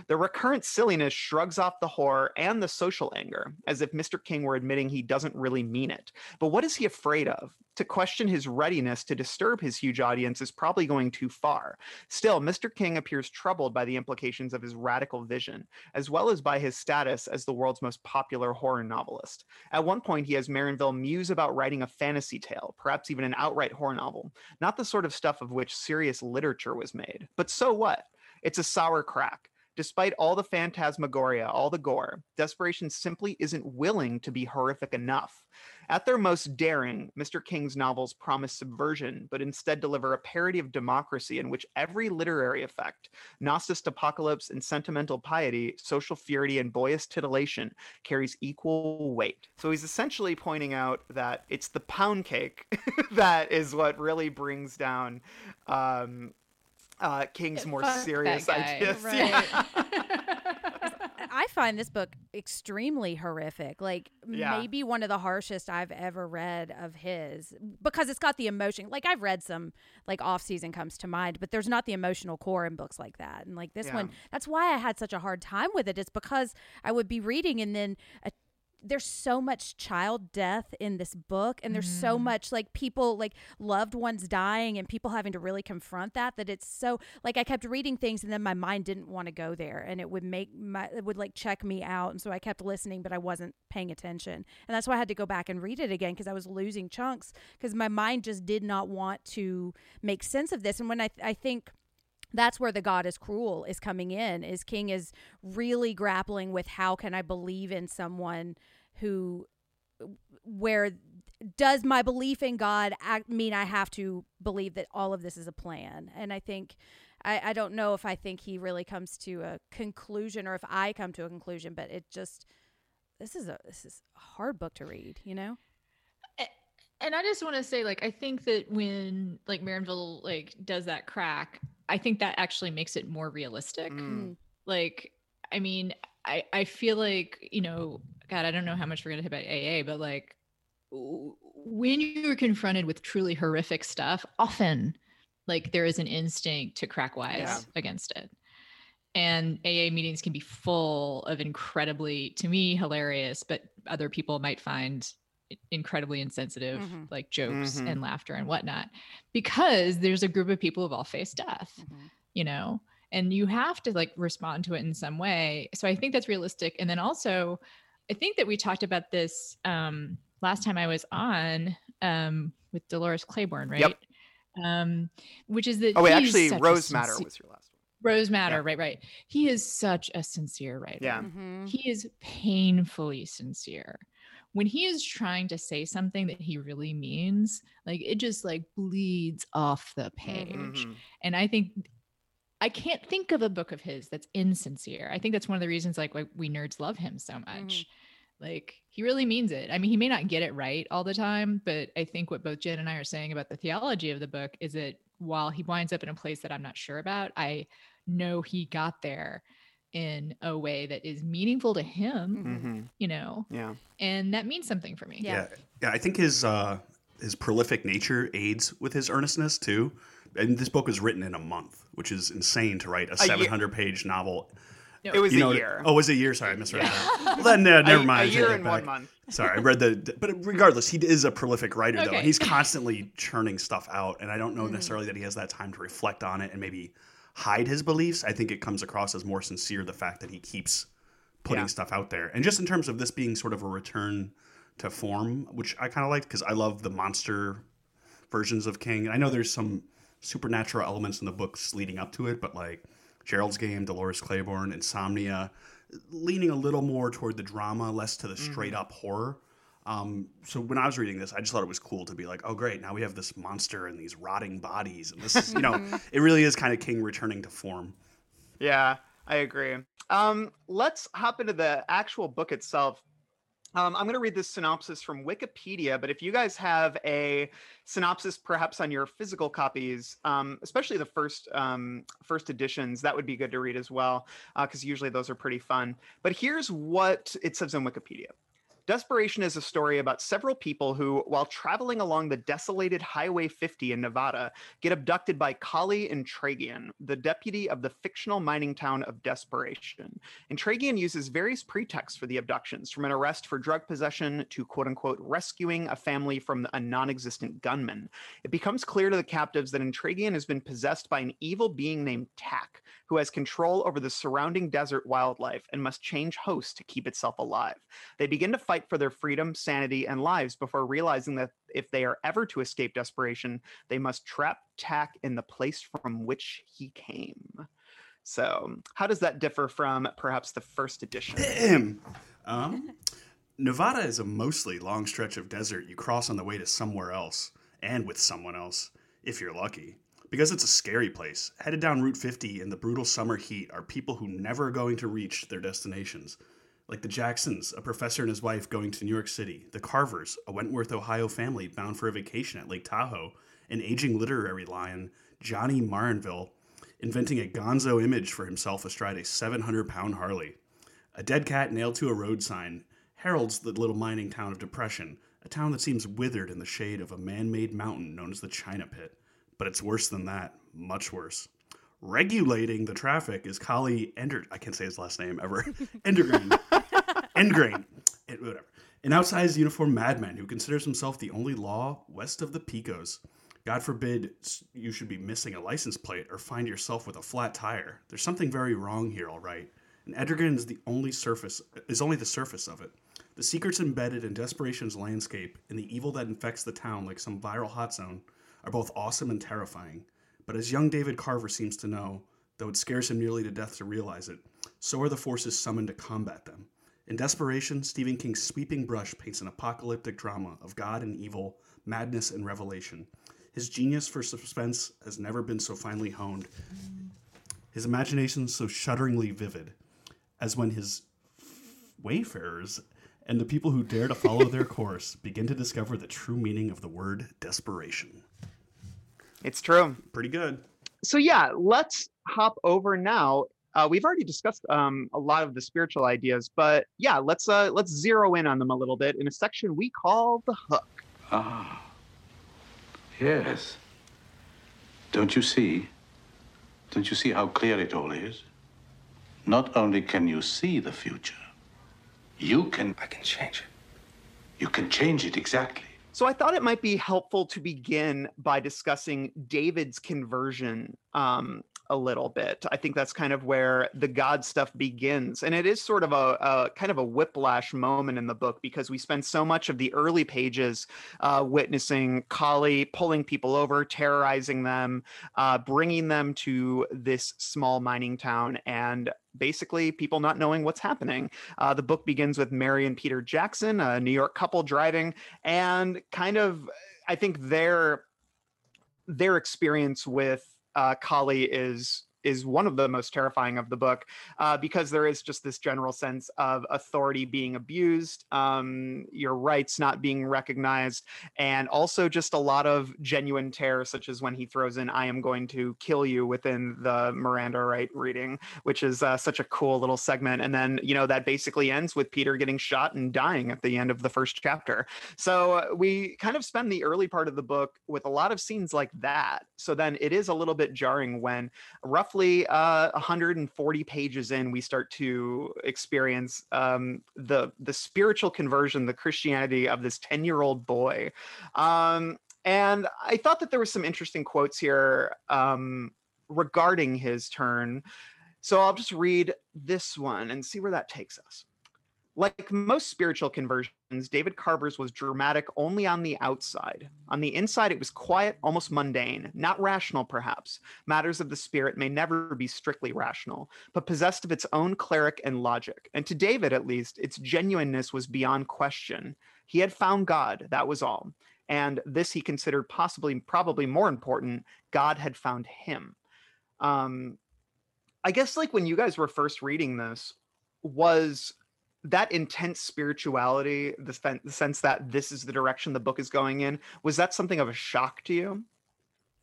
The recurrent silliness shrugs off the horror and the social anger, as if Mr. King were admitting he doesn't really mean it. But what is he afraid of? To question his readiness to disturb his huge audience is probably going too far. Still, Mr. King appears troubled by the implications of his radical vision, as well as by his status as the world's most popular horror novelist. At one point, he has Marinville muse about writing a fantasy tale, perhaps even an outright horror novel, not the sort of stuff of which serious literature was made. But so what? It's a sour crack. Despite all the phantasmagoria, all the gore, Desperation simply isn't willing to be horrific enough. At their most daring, Mr. King's novels promise subversion, but instead deliver a parody of democracy in which every literary effect, Gnostic apocalypse and sentimental piety, social fury and boyish titillation, carries equal weight. So he's essentially pointing out that it's the pound cake that is what really brings down um, uh, King's more Fuck serious ideas. Right. Yeah. I find this book extremely horrific. Like Yeah. maybe one of the harshest I've ever read of his because it's got the emotion. Like I've read some like off season comes to mind, but there's not the emotional core in books like that. And like this Yeah. one, that's why I had such a hard time with it. It's because I would be reading and then a there's so much child death in this book and there's so mm. much like people like loved ones dying and people having to really confront that that it's so like I kept reading things and then my mind didn't want to go there and it would make my it would like check me out and so I kept listening but I wasn't paying attention. And that's why I had to go back and read it again because I was losing chunks because my mind just did not want to make sense of this. And when I I think that's where the god is cruel is coming in is king is really grappling with how can i believe in someone who where does my belief in god act, mean i have to believe that all of this is a plan and i think I, I don't know if i think he really comes to a conclusion or if i come to a conclusion but it just this is a this is a hard book to read you know and I just want to say, like, I think that when like Marinville like does that crack, I think that actually makes it more realistic. Mm. Like, I mean, I I feel like you know, God, I don't know how much we're gonna hit about AA, but like, when you're confronted with truly horrific stuff, often like there is an instinct to crack wise Yeah. against it. And AA meetings can be full of incredibly, to me, hilarious, but other people might find incredibly insensitive, Mhm. like jokes Mhm. and laughter and whatnot, because there's a group of people who've all faced death, Mhm. you know, and you have to like respond to it in some way. So I think that's realistic. And then also, I think that we talked about this um, last time I was on um, with Dolores Claiborne, right? Yep. Um, which is that Oh, wait, actually, Rose Madder sincer- was your last one. Rose Madder, Yeah. right, right. He is such a sincere writer. Yeah. Mhm. He is painfully sincere. When he is trying to say something that he really means, like it just like bleeds off the page. Mhm. And I think I can't think of a book of his that's insincere. I think that's one of the reasons like why we nerds love him so much. Like he really means it. I mean, he may not get it right all the time, but I think what both Jenn and I are saying about the theology of the book is that while he winds up in a place that I'm not sure about, I know he got there in a way that is meaningful to him, Mhm. you know, Yeah. and that means something for me. Yeah. Yeah, yeah. I think his uh, his prolific nature aids with his earnestness too. And this book was written in a month, which is insane to write a year. 700 page novel No. It was You a know, year. Oh, it was a year? Sorry, I misread Yeah. that. Well, then, uh, never a, mind. A I take year that and one month. Sorry, I read the. But regardless, he is a prolific writer, though, and he's constantly churning stuff out. And I don't know Mhm. necessarily that he has that time to reflect on it and maybe hide his beliefs. I think it comes across as more sincere the fact that he keeps putting Yeah. stuff out there. And just in terms of this being sort of a return to form, which I kind of liked because I love the monster versions of King. I know there's some supernatural elements in the books leading up to it, but like Gerald's Game, Dolores Claiborne, Insomnia, leaning a little more toward the drama, less to the straight up horror. Um, so when I was reading this, I just thought it was cool to be like, oh great, now we have this monster and these rotting bodies, and this is, you know, it really is kind of King returning to form. Yeah, I agree. Um, let's hop into the actual book itself. Um, I'm going to read this synopsis from Wikipedia, but if you guys have a synopsis, perhaps on your physical copies, um, especially the first um, first editions, that would be good to read as well, because usually those are pretty fun. But here's what it says on Wikipedia. Desperation is a story about several people who, while traveling along the desolated Highway 50 in Nevada, get abducted by Collie Entragian, the deputy of the fictional mining town of Desperation. Entragian uses various pretexts for the abductions, from an arrest for drug possession to quote unquote rescuing a family from a non existent gunman. It becomes clear to the captives that Entragian has been possessed by an evil being named Tak, who has control over the surrounding desert wildlife and must change hosts to keep itself alive. They begin to fight for their freedom, sanity, and lives before realizing that if they are ever to escape desperation, they must trap Tak in the place from which he came. So, how does that differ from perhaps the first edition? Um, Nevada is a mostly long stretch of desert you cross on the way to somewhere else, and with someone else, if you're lucky. Because it's a scary place, headed down Route 50 in the brutal summer heat are people who never are going to reach their destinations. Like the Jacksons, a professor and his wife going to New York City, the Carvers, a Wentworth, Ohio family bound for a vacation at Lake Tahoe, an aging literary lion, Johnny Marinville, inventing a gonzo image for himself astride a 700 pound Harley. A dead cat nailed to a road sign heralds the little mining town of Depression, a town that seems withered in the shade of a man made mountain known as the China Pit. But it's worse than that, much worse. Regulating the traffic is Collie Ender. I can't say his last name ever. Endgrain. It, whatever. An outsized uniformed madman who considers himself the only law west of the Pecos. God forbid you should be missing a license plate or find yourself with a flat tire. There's something very wrong here, all right. And Edgerton is the only surface is only the surface of it. The secrets embedded in Desperation's landscape and the evil that infects the town like some viral hot zone are both awesome and terrifying. But as young David Carver seems to know, though it scares him nearly to death to realize it, so are the forces summoned to combat them. In Desperation, Stephen King's sweeping brush paints an apocalyptic drama of God and evil, madness and revelation. His genius for suspense has never been so finely honed. His imagination so shudderingly vivid as when his wayfarers and the people who dare to follow their course begin to discover the true meaning of the word desperation. It's true. Pretty good. so yeah, let's hop over now. Uh, we've already discussed um, a lot of the spiritual ideas, but yeah, let's uh, let's zero in on them a little bit in a section we call the hook. Ah. Yes. Don't you see? Don't you see how clear it all is? Not only can you see the future, you can. I can change it. You can change it exactly. So I thought it might be helpful to begin by discussing David's conversion um, a little bit. I think that's kind of where the God stuff begins, and it is sort of a, a kind of a whiplash moment in the book because we spend so much of the early pages uh, witnessing Collie pulling people over, terrorizing them, uh, bringing them to this small mining town, and basically people not knowing what's happening. Uh, the book begins with Mary and Peter Jackson, a New York couple driving, and kind of, I think their their experience with uh, Collie is is one of the most terrifying of the book uh, because there is just this general sense of authority being abused, um, your rights not being recognized, and also just a lot of genuine terror, such as when he throws in "I am going to kill you" within the Miranda right reading, which is uh, such a cool little segment. And then you know that basically ends with Peter getting shot and dying at the end of the first chapter. So uh, we kind of spend the early part of the book with a lot of scenes like that. So then it is a little bit jarring when roughly roughly uh, 140 pages in, we start to experience um, the the spiritual conversion, the Christianity of this 10 year old boy. Um, and I thought that there was some interesting quotes here um, regarding his turn. So I'll just read this one and see where that takes us. Like most spiritual conversions, David Carver's was dramatic only on the outside. On the inside, it was quiet, almost mundane, not rational, perhaps. Matters of the spirit may never be strictly rational, but possessed of its own cleric and logic. And to David, at least, its genuineness was beyond question. He had found God, that was all. And this he considered possibly, probably more important God had found him. Um, I guess, like, when you guys were first reading this, was that intense spirituality, the, fen- the sense that this is the direction the book is going in, was that something of a shock to you?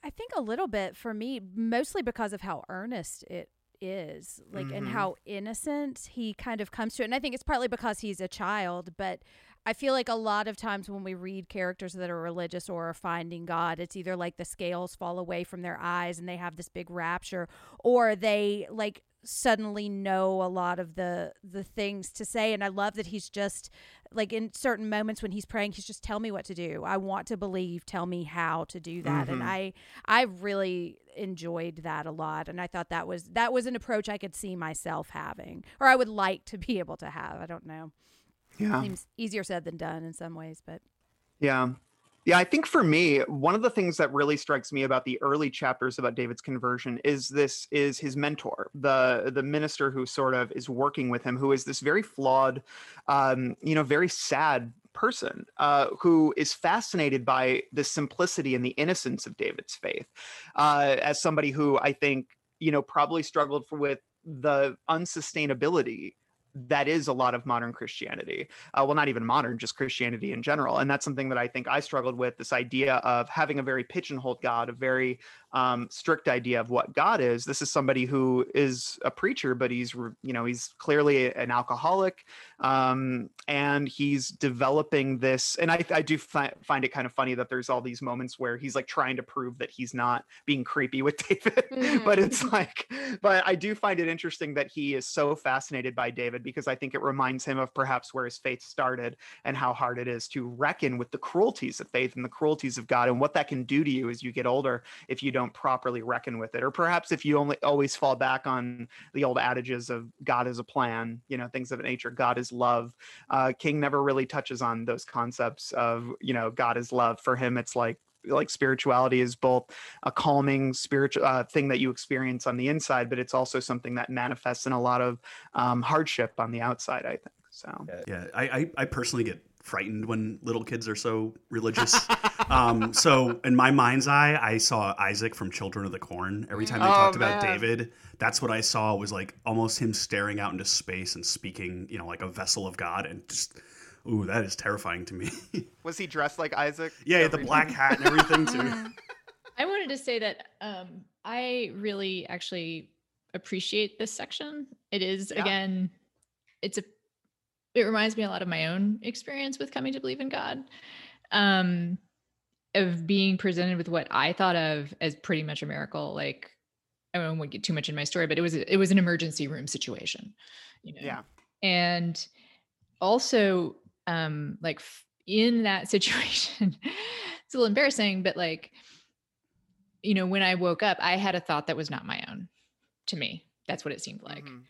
I think a little bit for me, mostly because of how earnest it is, like, and Mhm. how innocent he kind of comes to it. And I think it's partly because he's a child, but I feel like a lot of times when we read characters that are religious or are finding God, it's either like the scales fall away from their eyes and they have this big rapture, or they like suddenly know a lot of the the things to say. And i love that he's just like in certain moments when he's praying he's just tell me what to do. I want to believe. Tell me how to do that. And Mhm. i i really enjoyed that a lot. And i thought that was that was an approach i could see myself having or i would like to be able to have. I don't know. Yeah. seems easier said than done in some ways but Yeah. Yeah, I think for me, one of the things that really strikes me about the early chapters about David's conversion is this is his mentor, the the minister who sort of is working with him, who is this very flawed, um, you know, very sad person uh, who is fascinated by the simplicity and the innocence of David's faith. Uh, as somebody who I think, you know, probably struggled with the unsustainability that is a lot of modern Christianity. Uh, well, not even modern, just Christianity in general. And that's something that I think I struggled with this idea of having a very pigeonholed God, a very um, strict idea of what God is. This is somebody who is a preacher, but he's, you know, he's clearly an alcoholic um, and he's developing this. And I, I do fi- find it kind of funny that there's all these moments where he's like trying to prove that he's not being creepy with David. but it's like, but I do find it interesting that he is so fascinated by David because I think it reminds him of perhaps where his faith started and how hard it is to reckon with the cruelties of faith and the cruelties of God and what that can do to you as you get older if you don't properly reckon with it. Or perhaps if you only always fall back on the old adages of God is a plan, you know, things of that nature, God is love. Uh, King never really touches on those concepts of, you know, God is love. For him, it's like, like spirituality is both a calming spiritual uh, thing that you experience on the inside, but it's also something that manifests in a lot of um, hardship on the outside. I think so. Yeah, I, I, I personally get frightened when little kids are so religious. um, so in my mind's eye, I saw Isaac from Children of the Corn. Every time they Oh, talked about. David, that's what I saw was like almost him staring out into space and speaking, you know, like a vessel of God, and just, ooh, that is terrifying to me. Was he dressed like Isaac? yeah, the black hat and everything too. I wanted to say that um, I really actually appreciate this section. It is Yeah. again, it's a. It reminds me a lot of my own experience with coming to believe in God, um, of being presented with what I thought of as pretty much a miracle. Like, I won't get too much in my story, but it was it was an emergency room situation, you know. Yeah. and also um like in that situation it's a little embarrassing but like you know when i woke up i had a thought that was not my own to me that's what it seemed like Mhm.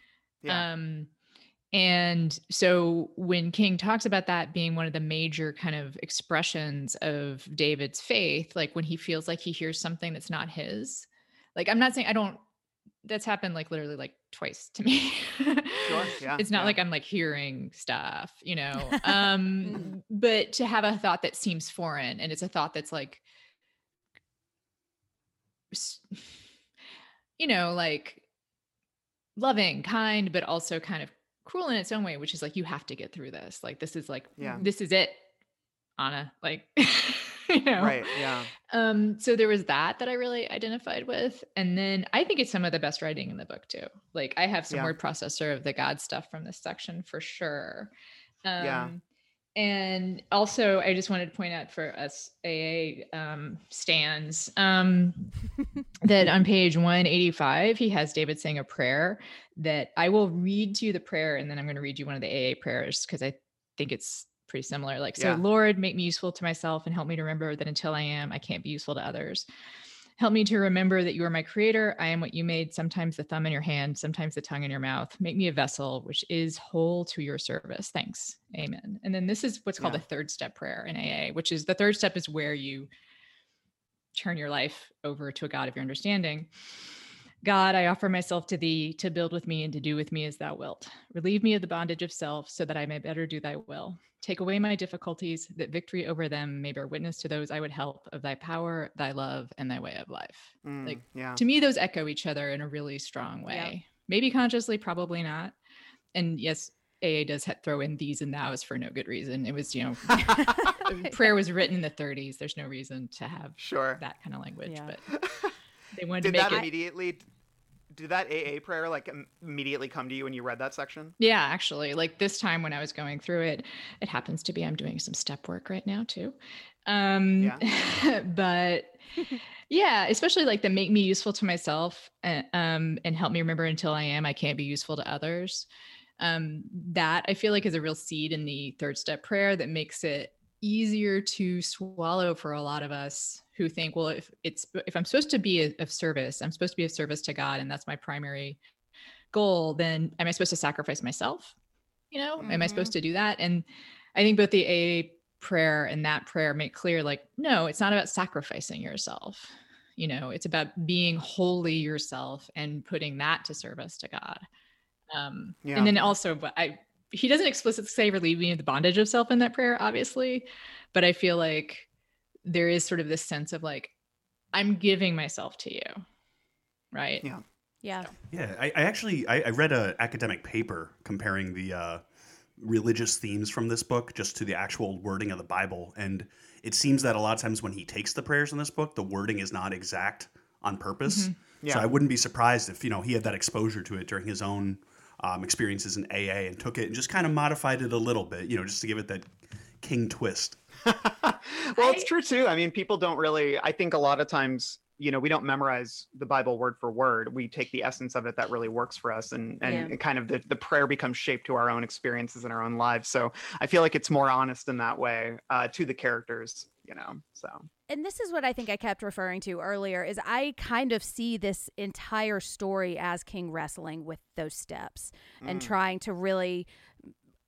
Yeah. um and so when king talks about that being one of the major kind of expressions of david's faith like when he feels like he hears something that's not his like i'm not saying i don't that's happened like literally like twice to me. Sure, yeah, it's not yeah. like i'm like hearing stuff you know um but to have a thought that seems foreign and it's a thought that's like you know like loving kind but also kind of cruel in its own way which is like you have to get through this like this is like Yeah. this is it anna like you know Right. Yeah. um so there was that that i really identified with and then i think it's some of the best writing in the book too like i have some Yeah. word processor of the god stuff from this section for sure um Yeah. And also, I just wanted to point out for us AA um, stands um, that on page 185, he has David saying a prayer that I will read to you the prayer, and then I'm going to read you one of the AA prayers because I think it's pretty similar. Like, so Yeah. Lord, make me useful to myself and help me to remember that until I am, I can't be useful to others. Help me to remember that you are my creator. I am what you made, sometimes the thumb in your hand, sometimes the tongue in your mouth. Make me a vessel which is whole to your service. Thanks. Amen. And then this is what's called Yeah. a third step prayer in AA, which is the third step is where you turn your life over to a God of your understanding. God, I offer myself to thee to build with me and to do with me as thou wilt. Relieve me of the bondage of self so that I may better do thy will. Take away my difficulties, that victory over them may bear witness to those I would help of thy power, thy love, and thy way of life. Mm, Like, yeah. To me, those echo each other in a really strong way. Yeah. Maybe consciously, probably not. And yes, AA does throw in these and thous for no good reason. It was, you know, prayer was written in the 30s. There's no reason to have Sure. that kind of language, Yeah. but they wanted Did to make that it. immediately? Did that AA prayer like immediately come to you when you read that section? Yeah, actually, like this time when I was going through it, it happens to be I'm doing some step work right now too. Um, but yeah, especially like the make me useful to myself and, um, and help me remember until I am, I can't be useful to others. Um, that I feel like is a real seed in the third step prayer that makes it easier to swallow for a lot of us who think, well, if it's if I'm supposed to be of service, I'm supposed to be of service to God, and that's my primary goal, then am I supposed to sacrifice myself? You know, am I Mhm. supposed to do that? And I think both the AA prayer and that prayer make clear like, no, it's not about sacrificing yourself. You know, it's about being wholly yourself and putting that to service to God. Um, Yeah. And then also, but I, he doesn't explicitly say relieve me of the bondage of self in that prayer, obviously, but I feel like there is sort of this sense of like, I'm giving myself to you. Right. Yeah. Yeah. Yeah, I, I actually I, I read a academic paper comparing the uh, religious themes from this book just to the actual wording of the Bible, and it seems that a lot of times when he takes the prayers in this book, the wording is not exact on purpose. Yeah. So I wouldn't be surprised if you know he had that exposure to it during his own um, experiences in AA and took it and just kind of modified it a little bit, you know, just to give it that king twist. well, it's true too. I mean, people don't really. I think a lot of times, you know, we don't memorize the Bible word for word. We take the essence of it that really works for us, and and Yeah. kind of the the prayer becomes shaped to our own experiences in our own lives. So I feel like it's more honest in that way uh, to the characters, you know. So and this is what I think I kept referring to earlier is I kind of see this entire story as King wrestling with those steps and Mm. trying to really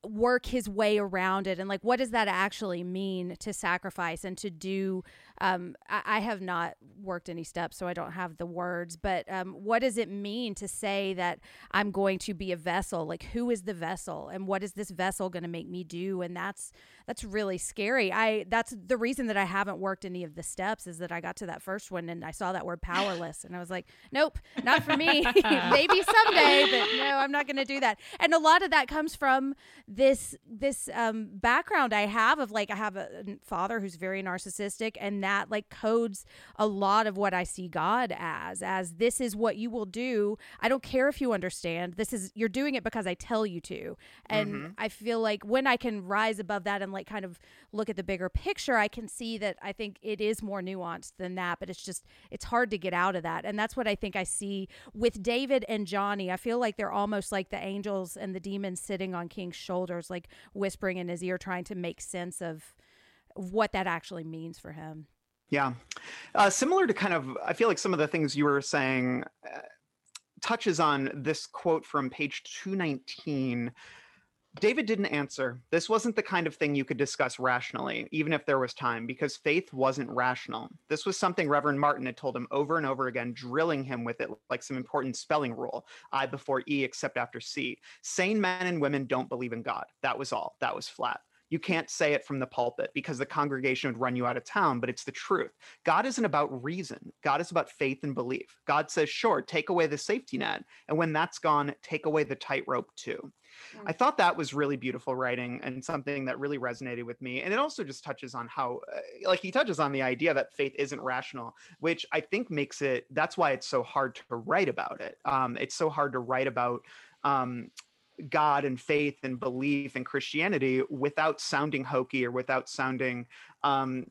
work his way around it and like what does that actually mean to sacrifice and to do um I, I have not worked any steps so i don't have the words but um what does it mean to say that i'm going to be a vessel? Like who is the vessel? And what is this vessel going to make me do? And that's that's really scary. I that's the reason that i haven't worked any of the steps is that i got to that first one and i saw that word powerless and i was like nope not for me. Maybe someday but no i'm not going to do that. And a lot of that comes from this this um background i have of like i have a father who's very narcissistic and that like codes a lot of what i see god as as this is what you will do. I don't care if you understand. This is you're doing it because i tell you to. And mm-hmm. i feel like when i can rise above that and like kind of look at the bigger picture i can see that i think it is more nuanced than that but it's just it's hard to get out of that. And that's what i think i see with david and johnny. I feel like they're almost like the angels and the demons sitting on king's shoulders like whispering in his ear trying to make sense of what that actually means for him Yeah. Uh, similar to kind of, I feel like some of the things you were saying uh, touches on this quote from page 219. David didn't answer. This wasn't the kind of thing you could discuss rationally, even if there was time, because faith wasn't rational. This was something Reverend Martin had told him over and over again, drilling him with it like some important spelling rule I before E except after C. Sane men and women don't believe in God. That was all. That was flat. You can't say it from the pulpit because the congregation would run you out of town, but it's the truth. God isn't about reason. God is about faith and belief. God says, sure, take away the safety net. And when that's gone, take away the tightrope too. I thought that was really beautiful writing and something that really resonated with me. And it also just touches on how, uh, like, he touches on the idea that faith isn't rational, which I think makes it, that's why it's so hard to write about it. Um, it's so hard to write about. Um, God and faith and belief and Christianity without sounding hokey or without sounding, um,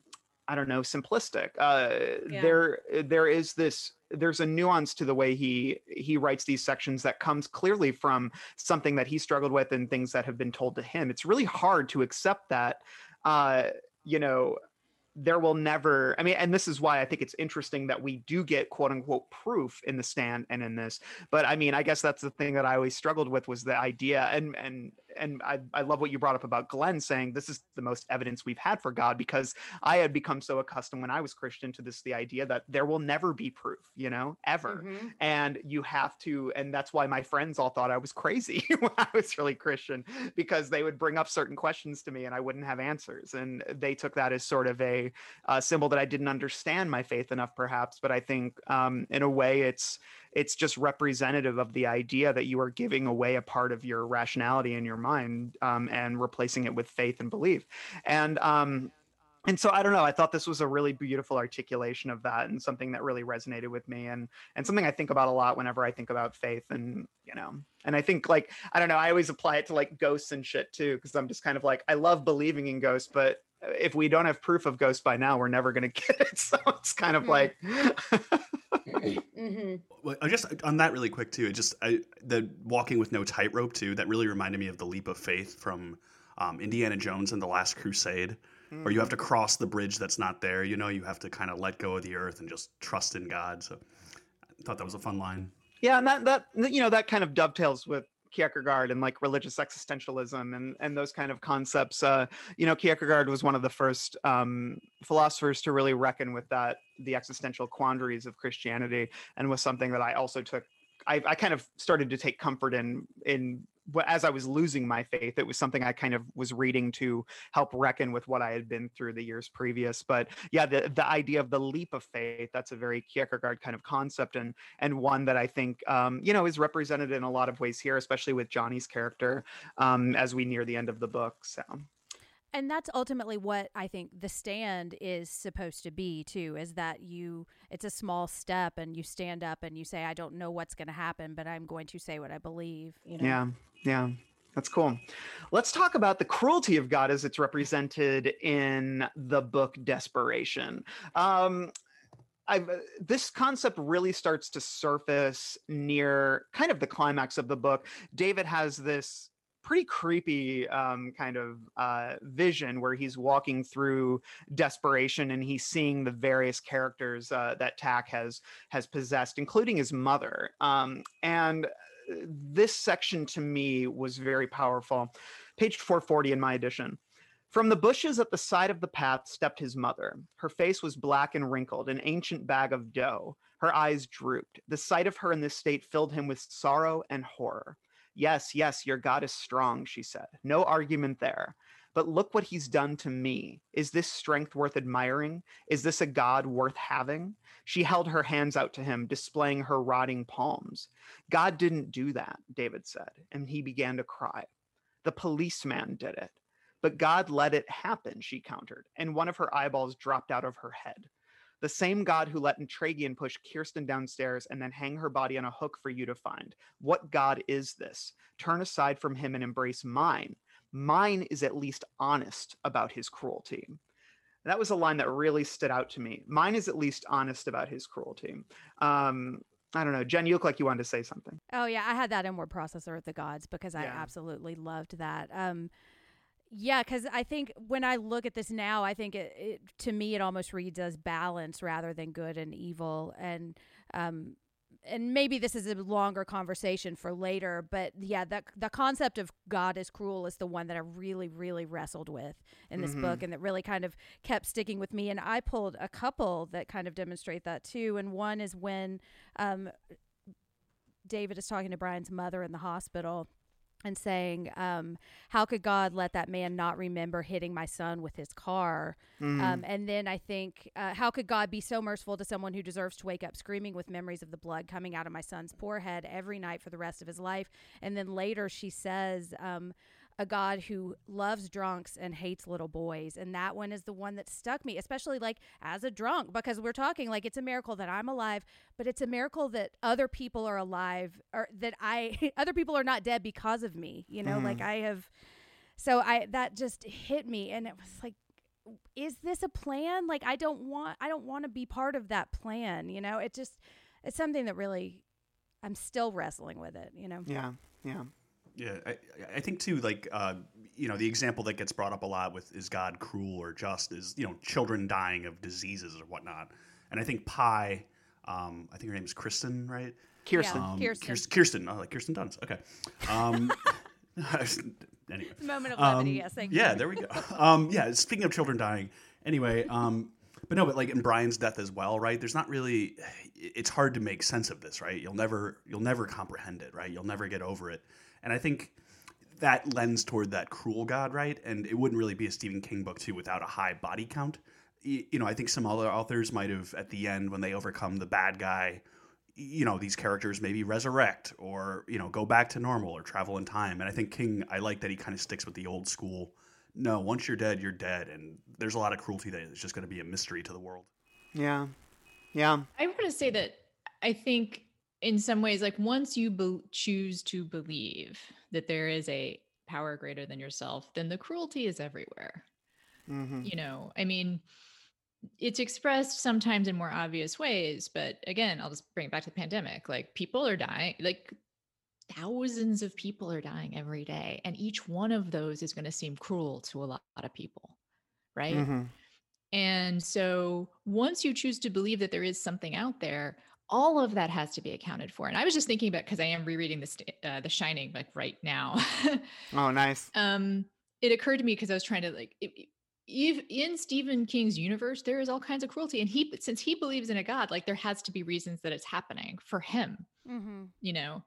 I don't know, simplistic. Uh, Yeah. There, there is this. There's a nuance to the way he he writes these sections that comes clearly from something that he struggled with and things that have been told to him. It's really hard to accept that. Uh, you know, there will never i mean and this is why i think it's interesting that we do get quote unquote proof in the stand and in this. But i mean i guess that's the thing that i always struggled with was the idea and and and i, I love what you brought up about glenn saying this is the most evidence we've had for god because i had become so accustomed when i was christian to this the idea that there will never be proof you know ever Mhm. and you have to and that's why my friends all thought i was crazy when i was really christian because they would bring up certain questions to me and i wouldn't have answers and they took that as sort of a, uh symbol that i didn't understand my faith enough perhaps but i think um, in a way it's it's just representative of the idea that you are giving away a part of your rationality in your mind um, and replacing it with faith and belief and um, and so I don't know. I thought this was a really beautiful articulation of that, and something that really resonated with me, and and something I think about a lot whenever I think about faith, and you know, and I think like I don't know. I always apply it to like ghosts and shit too, because I'm just kind of like I love believing in ghosts, but if we don't have proof of ghosts by now, we're never gonna get it. So it's kind of Mhm. like, hmm Well, I just on that really quick too. It just I, the walking with no tightrope too. That really reminded me of the leap of faith from um, Indiana Jones and the Last Crusade, where you have to cross the bridge that's not there. You know, you have to kind of let go of the earth and just trust in God. So I thought that was a fun line. Yeah, and that that you know that kind of dovetails with Kierkegaard and like religious existentialism and and those kind of concepts. Uh, you know, Kierkegaard was one of the first um, philosophers to really reckon with that the existential quandaries of Christianity, and was something that I also took. I, I kind of started to take comfort in in as I was losing my faith. It was something I kind of was reading to help reckon with what I had been through the years previous. But yeah, the the idea of the leap of faith that's a very Kierkegaard kind of concept, and and one that I think um, you know is represented in a lot of ways here, especially with Johnny's character um, as we near the end of the book. So and that's ultimately what I think the stand is supposed to be too is that you it's a small step and you stand up and you say I don't know what's going to happen but I'm going to say what I believe You know? yeah, yeah. That's cool. Let's talk about the cruelty of God as it's represented in the book Desperation. Um, I've, uh, this concept really starts to surface near kind of the climax of the book. David has this pretty creepy um, kind of uh, vision where he's walking through desperation and he's seeing the various characters uh, that Tak has has possessed, including his mother. Um, and uh, this section to me was very powerful. Page 440 in my edition. From the bushes at the side of the path stepped his mother. Her face was black and wrinkled, an ancient bag of dough. Her eyes drooped. The sight of her in this state filled him with sorrow and horror. Yes, yes, your God is strong, she said. No argument there. But look what he's done to me. Is this strength worth admiring? Is this a God worth having? She held her hands out to him, displaying her rotting palms. God didn't do that, David said, and he began to cry. The policeman did it. But God let it happen, she countered, and one of her eyeballs dropped out of her head. The same God who let Tragian push Kirsten downstairs and then hang her body on a hook for you to find. What God is this? Turn aside from him and embrace mine. Mine is at least honest about his cruelty. That was a line that really stood out to me. Mine is at least honest about his cruelty. Um, I don't know. Jenn, you look like you wanted to say something. Oh yeah, I had that in word processor of the gods because I Yeah. absolutely loved that. Um, yeah, because I think when I look at this now, I think it, it to me it almost reads as balance rather than good and evil, and um, and maybe this is a longer conversation for later. But yeah, that the concept of God is cruel is the one that I really, really wrestled with in this Mhm. book, and that really kind of kept sticking with me. And I pulled a couple that kind of demonstrate that too. And one is when um, David is talking to Brian's mother in the hospital and saying, um, How could God let that man not remember hitting my son with his car? Mm. Um, and then I think, uh, How could God be so merciful to someone who deserves to wake up screaming with memories of the blood coming out of my son's poor head every night for the rest of his life? And then later she says, um, a God who loves drunks and hates little boys. And that one is the one that stuck me, especially like as a drunk, because we're talking like it's a miracle that I'm alive, but it's a miracle that other people are alive or that I, other people are not dead because of me, you know, like mm-hmm. I have. So I, that just hit me and it was like, is this a plan? Like I don't want, I don't want to be part of that plan, you know, it just, it's something that really, I'm still wrestling with it, you know? Yeah. Yeah. Yeah, I, I think too, like uh, you know, the example that gets brought up a lot with is God cruel or just is you know children dying of diseases or whatnot, and I think Pi, um, I think her name is Kristen, right? Kirsten. Yeah. Um, Kirsten. Kirsten. Kirsten. Oh, like Kirsten Dunst. Okay. Um, anyway. Moment of Um, levity, yes, thank yeah, you. there we go. Um, yeah, speaking of children dying, anyway, um, but no, but like in Brian's death as well, right? There's not really. It's hard to make sense of this, right? You'll never, you'll never comprehend it, right? You'll never get over it, and I think that lends toward that cruel God, right? And it wouldn't really be a Stephen King book too without a high body count. You know, I think some other authors might have at the end when they overcome the bad guy you know these characters maybe resurrect or you know go back to normal or travel in time and i think king i like that he kind of sticks with the old school no once you're dead you're dead and there's a lot of cruelty that is just going to be a mystery to the world Yeah. Yeah. I want to say that I think in some ways, like once you be- choose to believe that there is a power greater than yourself, then the cruelty is everywhere. hmm You know, I mean, it's expressed sometimes in more obvious ways, but again, I'll just bring it back to the pandemic. Like people are dying, like thousands of people are dying every day, and each one of those is going to seem cruel to a lot of people, right? hmm And so once you choose to believe that there is something out there, all of that has to be accounted for. And I was just thinking about because I am rereading this uh, The Shining like right now. Oh, nice. um it occurred to me because I was trying to like if, if in Stephen King's universe there is all kinds of cruelty and he since he believes in a god like there has to be reasons that it's happening for him Mm-hmm. you know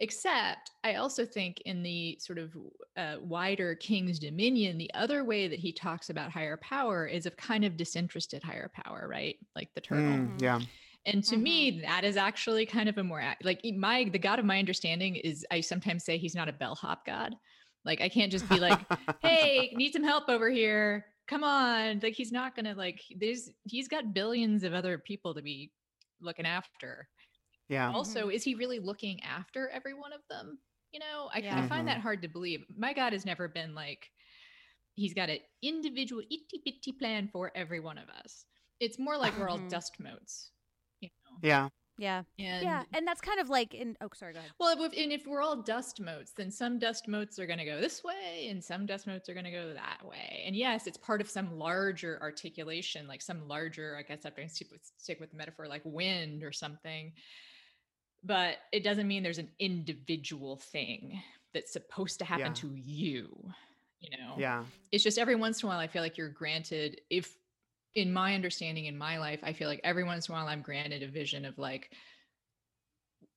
except i also think in the sort of uh, wider king's dominion the other way that he talks about higher power is of kind of disinterested higher power right like the turtle Mm, yeah. And to me that is actually kind of a more like my the god of my understanding is i sometimes say he's not a bellhop god. Like i can't just be like hey need some help over here. Come on. Like he's not gonna like there's he's got billions of other people to be looking after. Yeah. also is he really looking after every one of them? You know i, Yeah. I find Mhm. that hard to believe. My god has never been like he's got an individual itty bitty plan for every one of us. It's more like we're all Mhm. dust motes Yeah. Yeah. and yeah. And that's kind of like in, oh, sorry, go ahead. well if, and if we're all dust motes then some dust motes are going to go this way and some dust motes are going to go that way and yes it's part of some larger articulation like some larger i guess i have to stick with, stick with the metaphor like wind or something but it doesn't mean there's an individual thing that's supposed to happen Yeah. to you you know Yeah. it's just every once in a while I feel like you're granted if in my understanding in my life I feel like every once in a while I'm granted a vision of like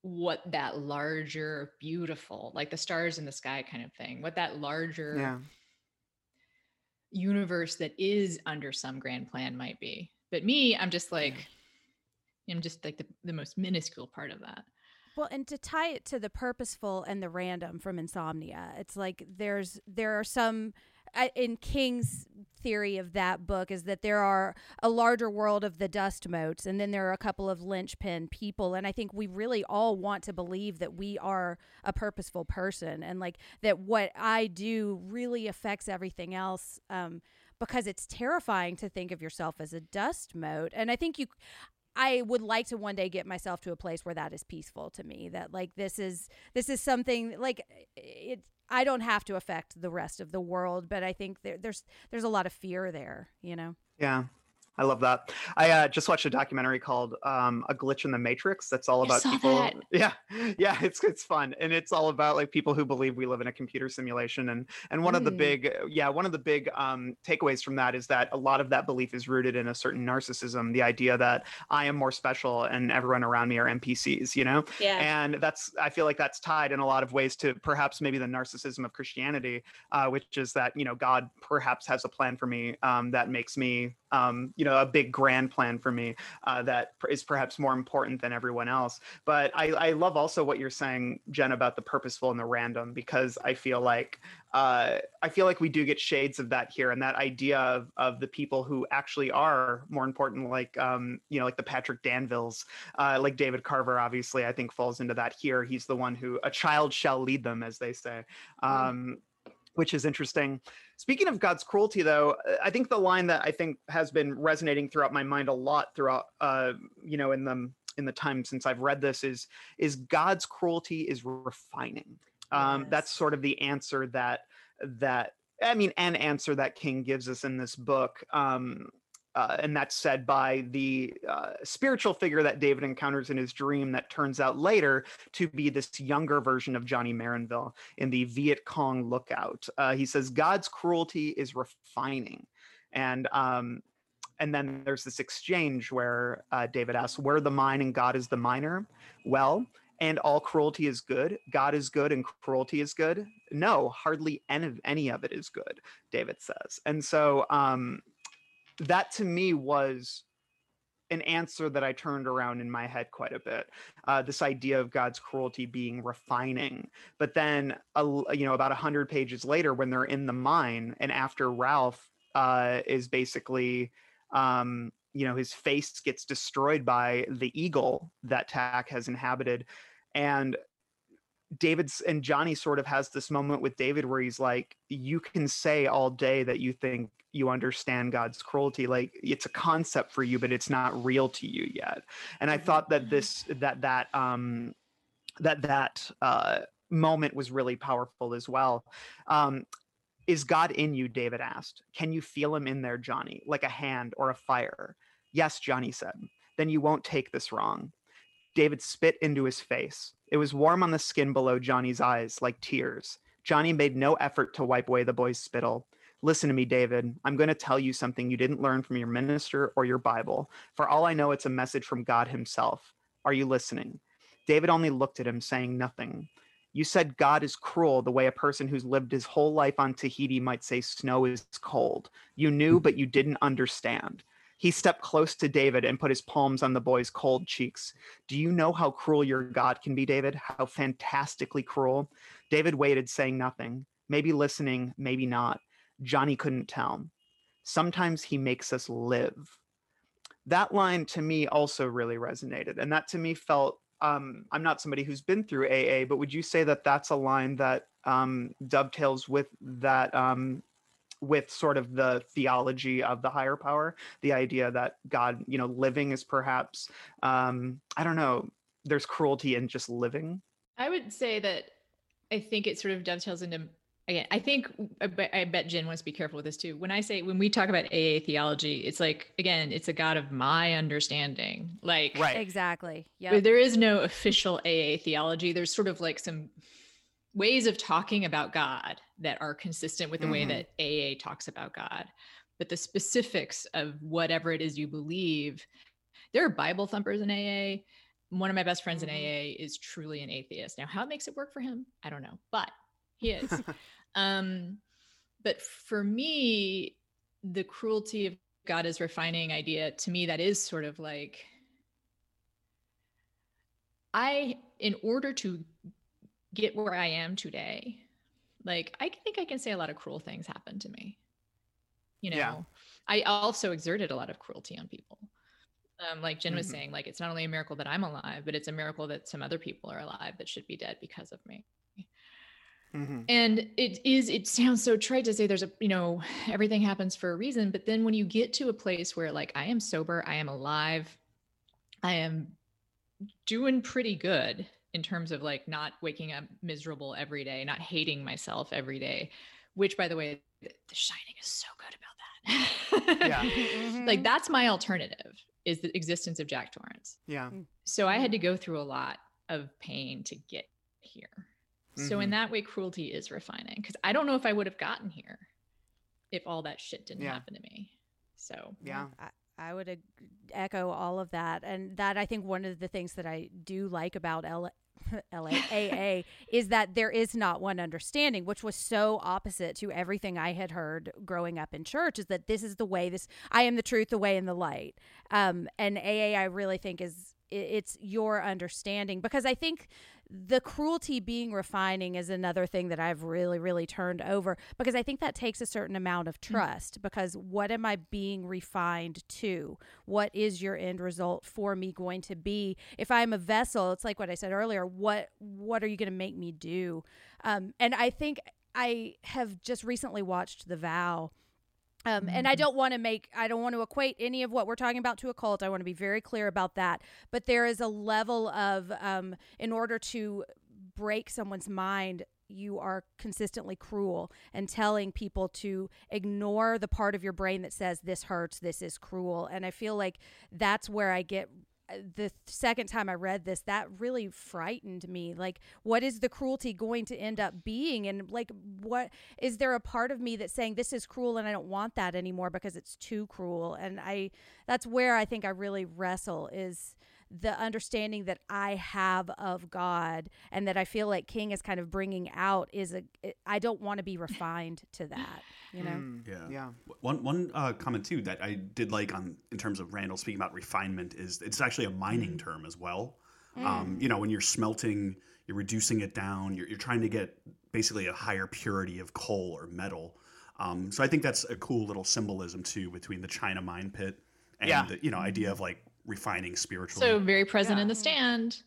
what that larger beautiful like the stars in the sky kind of thing what that larger Yeah. universe that is under some grand plan might be. But me I'm just like I'm just like the, the most minuscule part of that. Well, and to tie it to the purposeful and the random from Insomnia, it's like there's there are some I- in King's theory of that book is that there are a larger world of the dust motes, and then there are a couple of linchpin people, and I think we really all want to believe that we are a purposeful person, and like that what I do really affects everything else. Um, because it's terrifying to think of yourself as a dust mote, and I think you I would like to one day get myself to a place where that is peaceful to me. That like this is this is something like it. I don't have to affect the rest of the world, but I think there, there's there's a lot of fear there. You know. Yeah. I love that. I uh, just watched a documentary called um, "A Glitch in the Matrix." That's all I about saw people. that. Yeah, yeah, it's it's fun, and it's all about like people who believe we live in a computer simulation. And and one of the Mm. big, yeah, one of the big um, takeaways from that is that a lot of that belief is rooted in a certain narcissism. The idea that I am more special and everyone around me are NPCs. You know, Yeah. and that's i feel like that's tied in a lot of ways to perhaps maybe the narcissism of christianity uh, which is that you know god perhaps has a plan for me um, that makes me um, you know know a big grand plan for me uh, that is perhaps more important than everyone else. But I, I love also what you're saying, Jenn, about the purposeful and the random because I feel like uh, I feel like we do get shades of that here, and that idea of, of the people who actually are more important, like um, you know, like the Patrick Danvilles, uh, like David Carver. Obviously, I think falls into that here. He's the one who a child shall lead them, as they say, um, which is interesting. Speaking of God's cruelty, though, uh, I think the line that I think has been resonating throughout my mind a lot throughout, uh, you know, in the in the time since I've read this is is God's cruelty is refining. Um, That's sort of the answer that that I mean, an answer that King gives us in this book. Um, uh, and that's said by the uh, spiritual figure that David encounters in his dream that turns out later to be this younger version of Johnny Marinville in the Viet Cong Lookout. Uh, he says, God's cruelty is refining. And um, and then there's this exchange where uh, David asks, Where the mine and God is the miner? Well, and all cruelty is good. God is good and cruelty is good. No, hardly any of, any of it is good, David says. And so um, that to me was an answer that I turned around in my head quite a bit. Uh, this idea of God's cruelty being refining, but then you know about a hundred pages later, when they're in the mine, and after Ralph uh, is basically um, you know his face gets destroyed by the eagle that Tak has inhabited, and David's and Johnny sort of has this moment with David where he's like, you can say all day that you think you understand God's cruelty, like it's a concept for you, but it's not real to you yet. And I thought that this that that um that that uh moment was really powerful as well. Um is God in you? David asked. Can you feel him in there, Johnny, like a hand or a fire? Yes, Johnny said. Then you won't take this wrong. David spit into his face. It was warm on the skin below Johnny's eyes, like tears. Johnny made no effort to wipe away the boy's spittle. Listen to me, David. I'm going to tell you something you didn't learn from your minister or your Bible. For all I know, it's a message from God Himself. Are you listening? David only looked at him, saying nothing. You said God is cruel the way a person who's lived his whole life on Tahiti might say snow is cold. You knew, but you didn't understand. He stepped close to David and put his palms on the boy's cold cheeks. Do you know how cruel your God can be, David? How fantastically cruel? David waited, saying nothing, maybe listening, maybe not. Johnny couldn't tell. Sometimes he makes us live. That line to me also really resonated. And that to me felt um, I'm not somebody who's been through AA, but would you say that that's a line that um, dovetails with that, um, with sort of the theology of the higher power, the idea that God, you know, living is perhaps, um, I don't know, there's cruelty in just living. I would say that I think it sort of dovetails into again. I think I bet, I bet Jenn wants to be careful with this too. When I say when we talk about AA theology, it's like again, it's a God of my understanding. Like Right. Exactly. Yeah. there is no official AA theology. There's sort of like some ways of talking about God that are consistent with the way Mhm. that AA talks about God. But the specifics of whatever it is you believe, there are Bible thumpers in AA. One of my best friends in AA is truly an atheist. Now, how it makes it work for him, I don't know, but he is. um, but for me, the cruelty of God is refining idea to me that is sort of like I, in order to get where I am today, like I think I can say a lot of cruel things happened to me. You know, Yeah. I also exerted a lot of cruelty on people. Um, like Jenn was Mhm. saying, like it's not only a miracle that I'm alive, but it's a miracle that some other people are alive that should be dead because of me. Mhm. And it is, it sounds so trite to say there's a, you know, everything happens for a reason. But then when you get to a place where like I am sober, I am alive, I am doing pretty good in terms of like not waking up miserable every day, not hating myself every day, which by the way, The The Shining is so good about that. Yeah. Mhm. like that's my alternative is the existence of Jack Torrance. Yeah. So I had to go through a lot of pain to get here. So in Mhm. that way, cruelty is refining because I don't know if I would have gotten here if all that shit didn't Yeah. happen to me. So Yeah. I, I would ag- echo all of that, and that I think one of the things that I do like about L- LAAA is that there is not one understanding, which was so opposite to everything I had heard growing up in church. Is that this is the way? This I am the truth, the way, and the light. Um, and AA, I really think is it's your understanding because I think the cruelty being refining is another thing that I've really, really turned over because I think that takes a certain amount of trust. Because what am I being refined to? What is your end result for me going to be? If I'm a vessel, it's like what I said earlier. What what are you going to make me do? Um, and I think I have just recently watched The Vow. Um, and I don't want to make, I don't want to equate any of what we're talking about to a cult. I want to be very clear about that. But there is a level of, um, in order to break someone's mind, you are consistently cruel and telling people to ignore the part of your brain that says this hurts, this is cruel. And I feel like that's where I get Uh, the second time I read this, that really frightened me. Like, what is the cruelty going to end up being? And, like, what is there a part of me that's saying this is cruel and I don't want that anymore because it's too cruel? And I, that's where I think I really wrestle is the understanding that I have of God and that I feel like King is kind of bringing out is a, I don't want to be refined to that, you know? Mm, Yeah. yeah. One one uh, comment too that I did like on in terms of Randall speaking about refinement is it's actually a mining term as well. Um, you know, when you're smelting, you're reducing it down. You're, you're trying to get basically a higher purity of coal or metal. Um, so I think that's a cool little symbolism too between the China mine pit and Yeah. the you know idea of like refining spiritually. So very present Yeah. in the stand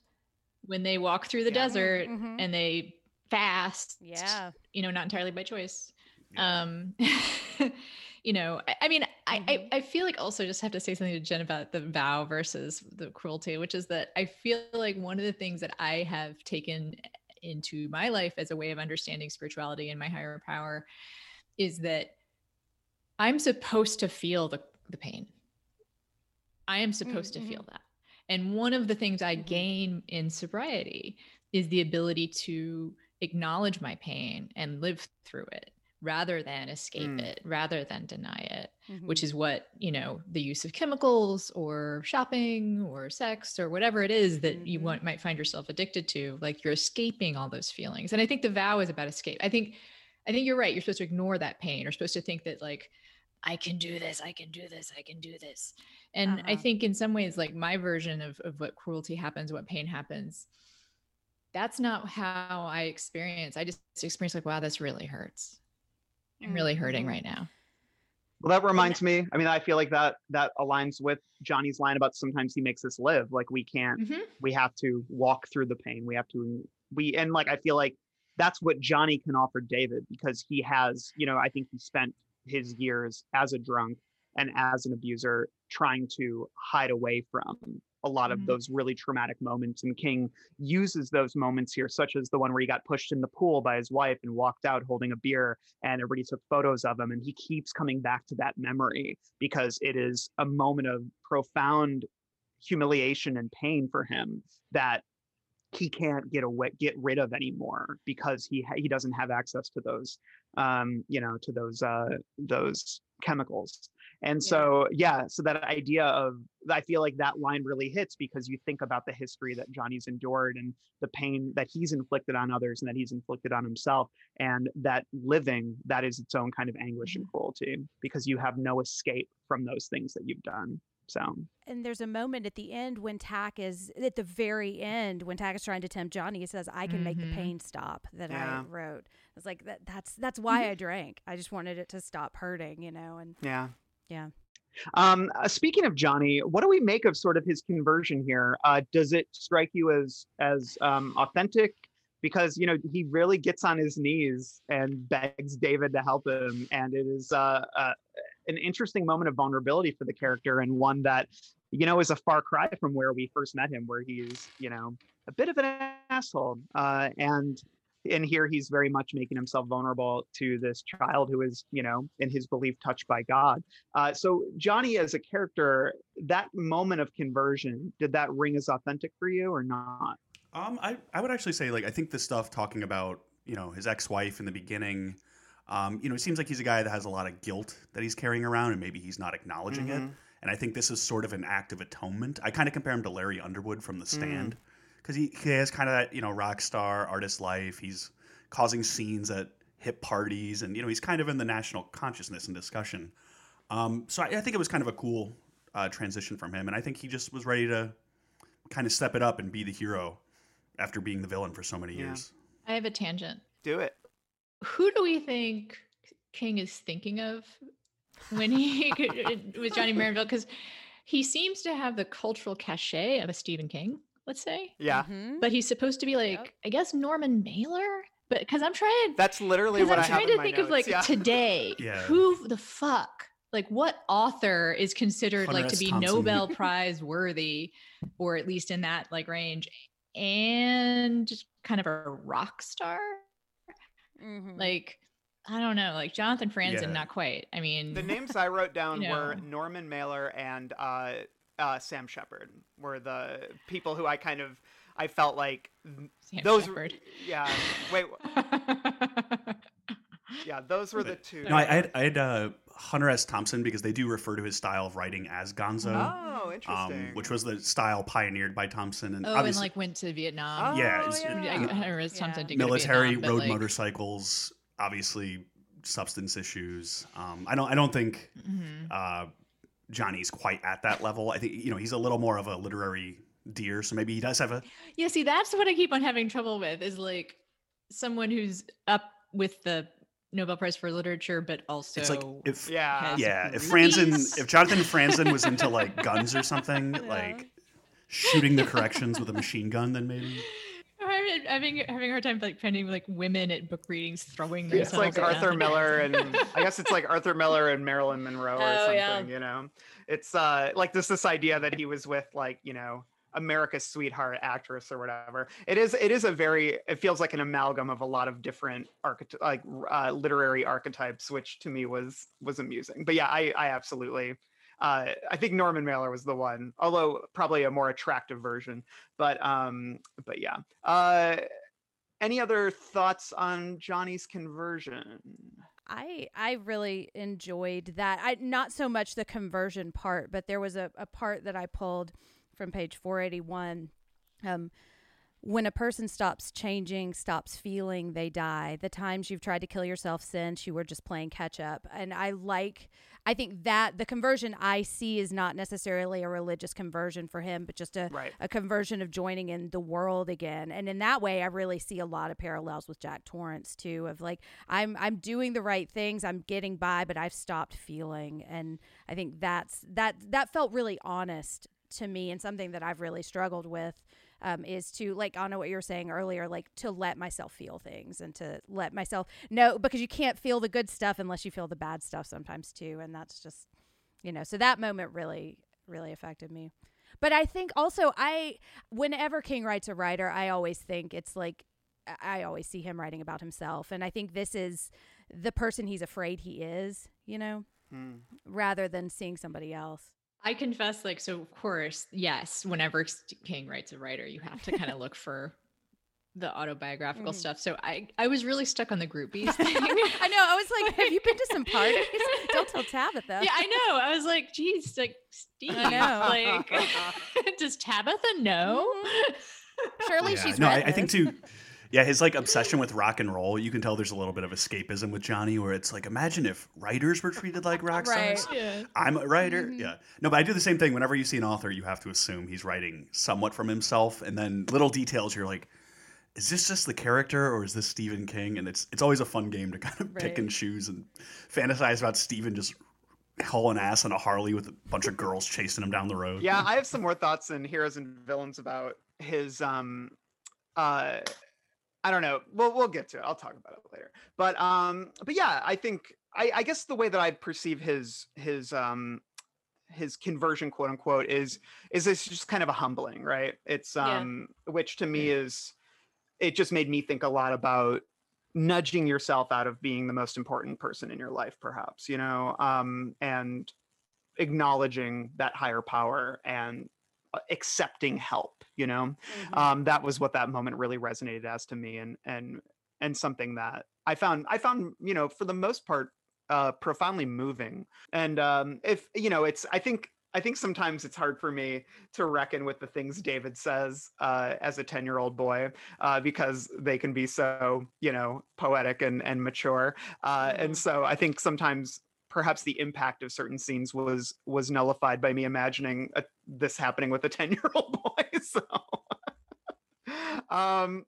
when they walk through the Yeah. desert Mhm. and they fast. Yeah. You know, not entirely by choice. Yeah. Um you know, I, I mean, I, Mhm. I I feel like also just have to say something to Jenn about the vow versus the cruelty, which is that I feel like one of the things that I have taken into my life as a way of understanding spirituality and my higher power is that I'm supposed to feel the, the pain. I am supposed to feel that. And one of the things I Mhm. gain in sobriety is the ability to acknowledge my pain and live through it rather than escape Mm. it, rather than deny it, Mm-hmm. which is what, you know, the use of chemicals or shopping or sex or whatever it is that you Mhm. want, might find yourself addicted to, like you're escaping all those feelings. And I think the vow is about escape. I think I think you're right. You're supposed to ignore that pain. You're supposed to think that like I can do this, I can do this, I can do this. And I Uh-huh. think in some ways, like my version of, of what cruelty happens, what pain happens, that's not how I experience. I just experience like, wow, this really hurts. I'm really hurting Mhm. right now. Well, that reminds me. I mean, I feel like that that aligns with Johnny's line about sometimes he makes us live. Like we can't. Mhm. We have to walk through the pain. We have to. We and like I feel like that's what Johnny can offer David because he has. You know, I think he spent his years as a drunk and as an abuser trying to hide away from a lot of Mhm. those really traumatic moments and king uses those moments here such as the one where he got pushed in the pool by his wife and walked out holding a beer and everybody took photos of him and he keeps coming back to that memory because it is a moment of profound humiliation and pain for him that he can't get away get rid of anymore because he ha- he doesn't have access to those um you know to those uh those chemicals. And Yeah. so yeah so that idea of i feel like that line really hits because you think about the history that johnny's endured and the pain that he's inflicted on others and that he's inflicted on himself and that living that is its own kind of anguish and cruelty because you have no escape from those things that you've done so and there's a moment at the end when Tak is at the very end when Tak is trying to tempt Johnny. He says, "I can make the Mhm. pain stop." That Yeah. I wrote. It's like that. That's that's why I drank. I just wanted it to stop hurting, you know. And yeah yeah, Um, uh, speaking of Johnny, what do we make of sort of his conversion here? Uh, does it strike you as as um, authentic? Because you know he really gets on his knees and begs David to help him, and it is uh, uh, an interesting moment of vulnerability for the character, and one that you know is a far cry from where we first met him, where he's you know a bit of an asshole, uh, and and here he's very much making himself vulnerable to this child who is you know in his belief touched by God. Uh, so Johnny as a character, that moment of conversion, did that ring as authentic for you or not? Um, I, I would actually say like I think the stuff talking about you know his ex-wife in the beginning, um, you know, it seems like he's a guy that has a lot of guilt that he's carrying around, and maybe he's not acknowledging it. Mhm. and I think this is sort of an act of atonement. I kind of compare him to Larry Underwood from The Stand because he, he has kind of that you know rock star artist life. He's causing scenes at hip parties, and you know he's kind of in the national consciousness and discussion. Um, so I, I think it was kind of a cool uh, transition from him, and I think he just was ready to kind of step it up and be the hero after being the villain for so many Yeah. years. I have a tangent. Do it. Who do we think King is thinking of when he with Johnny Marinville? Because he seems to have the cultural cachet of a Stephen King, let's say, Yeah. Mhm. but he's supposed to be like, Yep. I guess Norman Mailer. But because I'm trying, That's literally what I'm I have trying in to my think of like yeah. today, Yeah. who the fuck, like what author is considered Hunter like to be Thompson. Nobel Prize worthy, or at least in that like range, and kind of a rock star? Mhm. Like, I don't know, like Jonathan Franzen, Yeah. not quite. I mean, The names I wrote down You were. Norman Mailer and uh, uh, Sam Shepard were the people who I kind of I felt like Sam those. Shepard. Yeah. Wait. Yeah, those were the two. No, I, I had, I had uh, Hunter S. Thompson because they do refer to his style of writing as Gonzo, Oh, interesting. um, which was the style pioneered by Thompson and oh, and like went to Vietnam. Yeah, Oh, it's- I, yeah. I don't know, something Yeah. go to military Vietnam, but, road like, motorcycles, obviously substance issues. Um, I don't I don't think mhm. uh, Johnny's quite at that level. I think you know he's a little more of a literary deer, so maybe he does have a Yeah, see, that's what I keep on having trouble with is like someone who's up with the Nobel Prize for Literature, but also It's like if Yeah. yeah, if movies. Franzen, if Jonathan Franzen was into like guns or something, Yeah. like shooting the corrections with a machine gun, then maybe. I'm having having a hard time like finding like women at book readings throwing It's themselves. like at Arthur nothing. Miller and I guess it's like Arthur Miller and Marilyn Monroe or Oh, something, yeah. you know. It's uh like this this idea that he was with like, you know, America's sweetheart actress or whatever. It is it is a very it feels like an amalgam of a lot of different archety- like uh, literary archetypes which to me was was amusing. But yeah, I I absolutely uh, I think Norman Mailer was the one, although probably a more attractive version. But um, but yeah. Uh, any other thoughts on Johnny's conversion? I I really enjoyed that. I not so much the conversion part, but there was a, a part that I pulled from page 481. Um when a person stops changing, stops feeling, they die. The times you've tried to kill yourself since you were just playing catch up. And I like I think that the conversion I see is not necessarily a religious conversion for him, but just a Right. a conversion of joining in the world again. And in that way, I really see a lot of parallels with Jack Torrance too. Of like, I'm I'm doing the right things, I'm getting by, but I've stopped feeling. And I think that's that that felt really honest to me, and something that I've really struggled with. Um, is to like I know what you were saying earlier, like to let myself feel things and to let myself know because you can't feel the good stuff unless you feel the bad stuff sometimes too, and that's just you know. So that moment really really affected me. But I think also I whenever King writes a writer, I always think it's like I always see him writing about himself and I think this is the person he's afraid he is, you know, Hmm. rather than seeing somebody else. I confess, like, so of course, yes, whenever King writes a writer, you have to kind of look for the autobiographical Mhm. stuff. So I, I was really stuck on the groupies thing. I know. I was like, "Have you been to some parties? Don't tell Tabitha." yeah, I know. I was like, geez, like Steve, I know. like, does Tabitha know? Surely Yeah. she's no, I, I think too. Yeah, his like obsession with rock and roll. You can tell there's a little bit of escapism with Johnny, where it's like, imagine if writers were treated like rock Right. stars. yeah. I'm a writer. Mhm. Yeah. No, but I do the same thing. Whenever you see an author, you have to assume he's writing somewhat from himself, and then little details. You're like, is this just the character, or is this Stephen King? And it's it's always a fun game to kind of pick and choose and fantasize about Stephen just hauling ass on a Harley with a bunch of girls chasing him down the road. Yeah, I have some more thoughts in Heroes and Villains about his um uh I don't know. We'll we'll get to it. I'll talk about it later. But um but yeah, I think I, I guess the way that I perceive his his um his conversion quote unquote is is this just kind of a humbling, right? It's Yeah. um which to me is it just made me think a lot about nudging yourself out of being the most important person in your life perhaps, you know, um and acknowledging that higher power and accepting help you know? Um that was what that moment really resonated as to me and and and something that i found i found you know for the most part uh profoundly moving. And um if you know it's i think I think sometimes it's hard for me to reckon with the things David says uh, as a 10 year old boy uh, because they can be so, you know, poetic and, and mature. Uh, and so I think sometimes perhaps the impact of certain scenes was was nullified by me imagining a, this happening with a 10 year old boy. So um,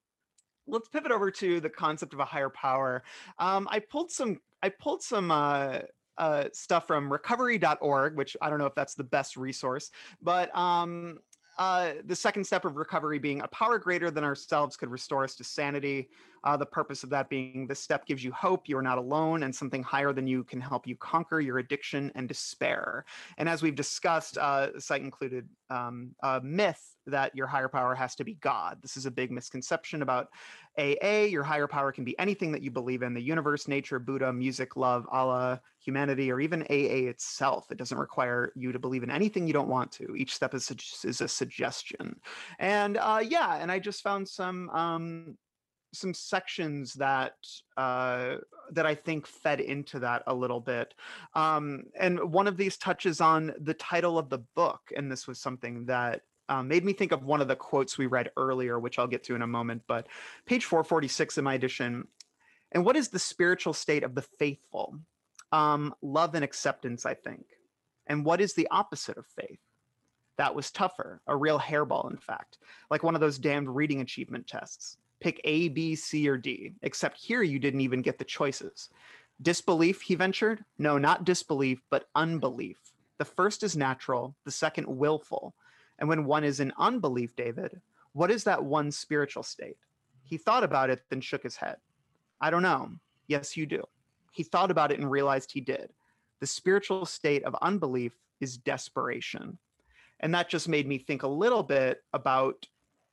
let's pivot over to the concept of a higher power. Um, I pulled some I pulled some uh, uh, stuff from recovery.org, which I don't know if that's the best resource, but um, uh, the second step of recovery being a power greater than ourselves could restore us to sanity. Uh, the purpose of that being this step gives you hope you are not alone and something higher than you can help you conquer your addiction and despair. And as we've discussed, uh, site included um, a myth that your higher power has to be God. This is a big misconception about AA. Your higher power can be anything that you believe in the universe, nature, Buddha, music, love, Allah, humanity, or even AA itself. It doesn't require you to believe in anything you don't want to. Each step is, is a suggestion. And uh, yeah, and I just found some. Um, some sections that uh, that I think fed into that a little bit, um, and one of these touches on the title of the book, and this was something that um, made me think of one of the quotes we read earlier, which I'll get to in a moment. But page 446 in my edition. And what is the spiritual state of the faithful? Um, love and acceptance, I think. And what is the opposite of faith? That was tougher, a real hairball, in fact, like one of those damned reading achievement tests. Pick A, B, C, or D, except here you didn't even get the choices. Disbelief, he ventured? No, not disbelief, but unbelief. The first is natural, the second willful. And when one is in unbelief, David, what is that one spiritual state? He thought about it, then shook his head. I don't know. Yes, you do. He thought about it and realized he did. The spiritual state of unbelief is desperation. And that just made me think a little bit about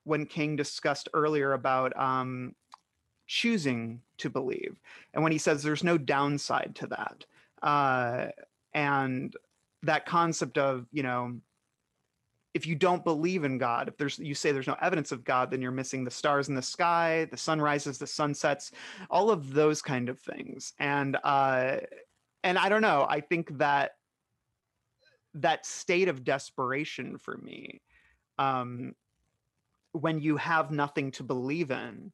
when King discussed earlier about um, choosing to believe. And when he says there's no downside to that. Uh, and that concept of, you know, if you don't believe in God, if there's you say there's no evidence of God, then you're missing the stars in the sky, the sunrises, the sunsets, all of those kind of things. And uh and I don't know, I think that that state of desperation for me, um, when you have nothing to believe in,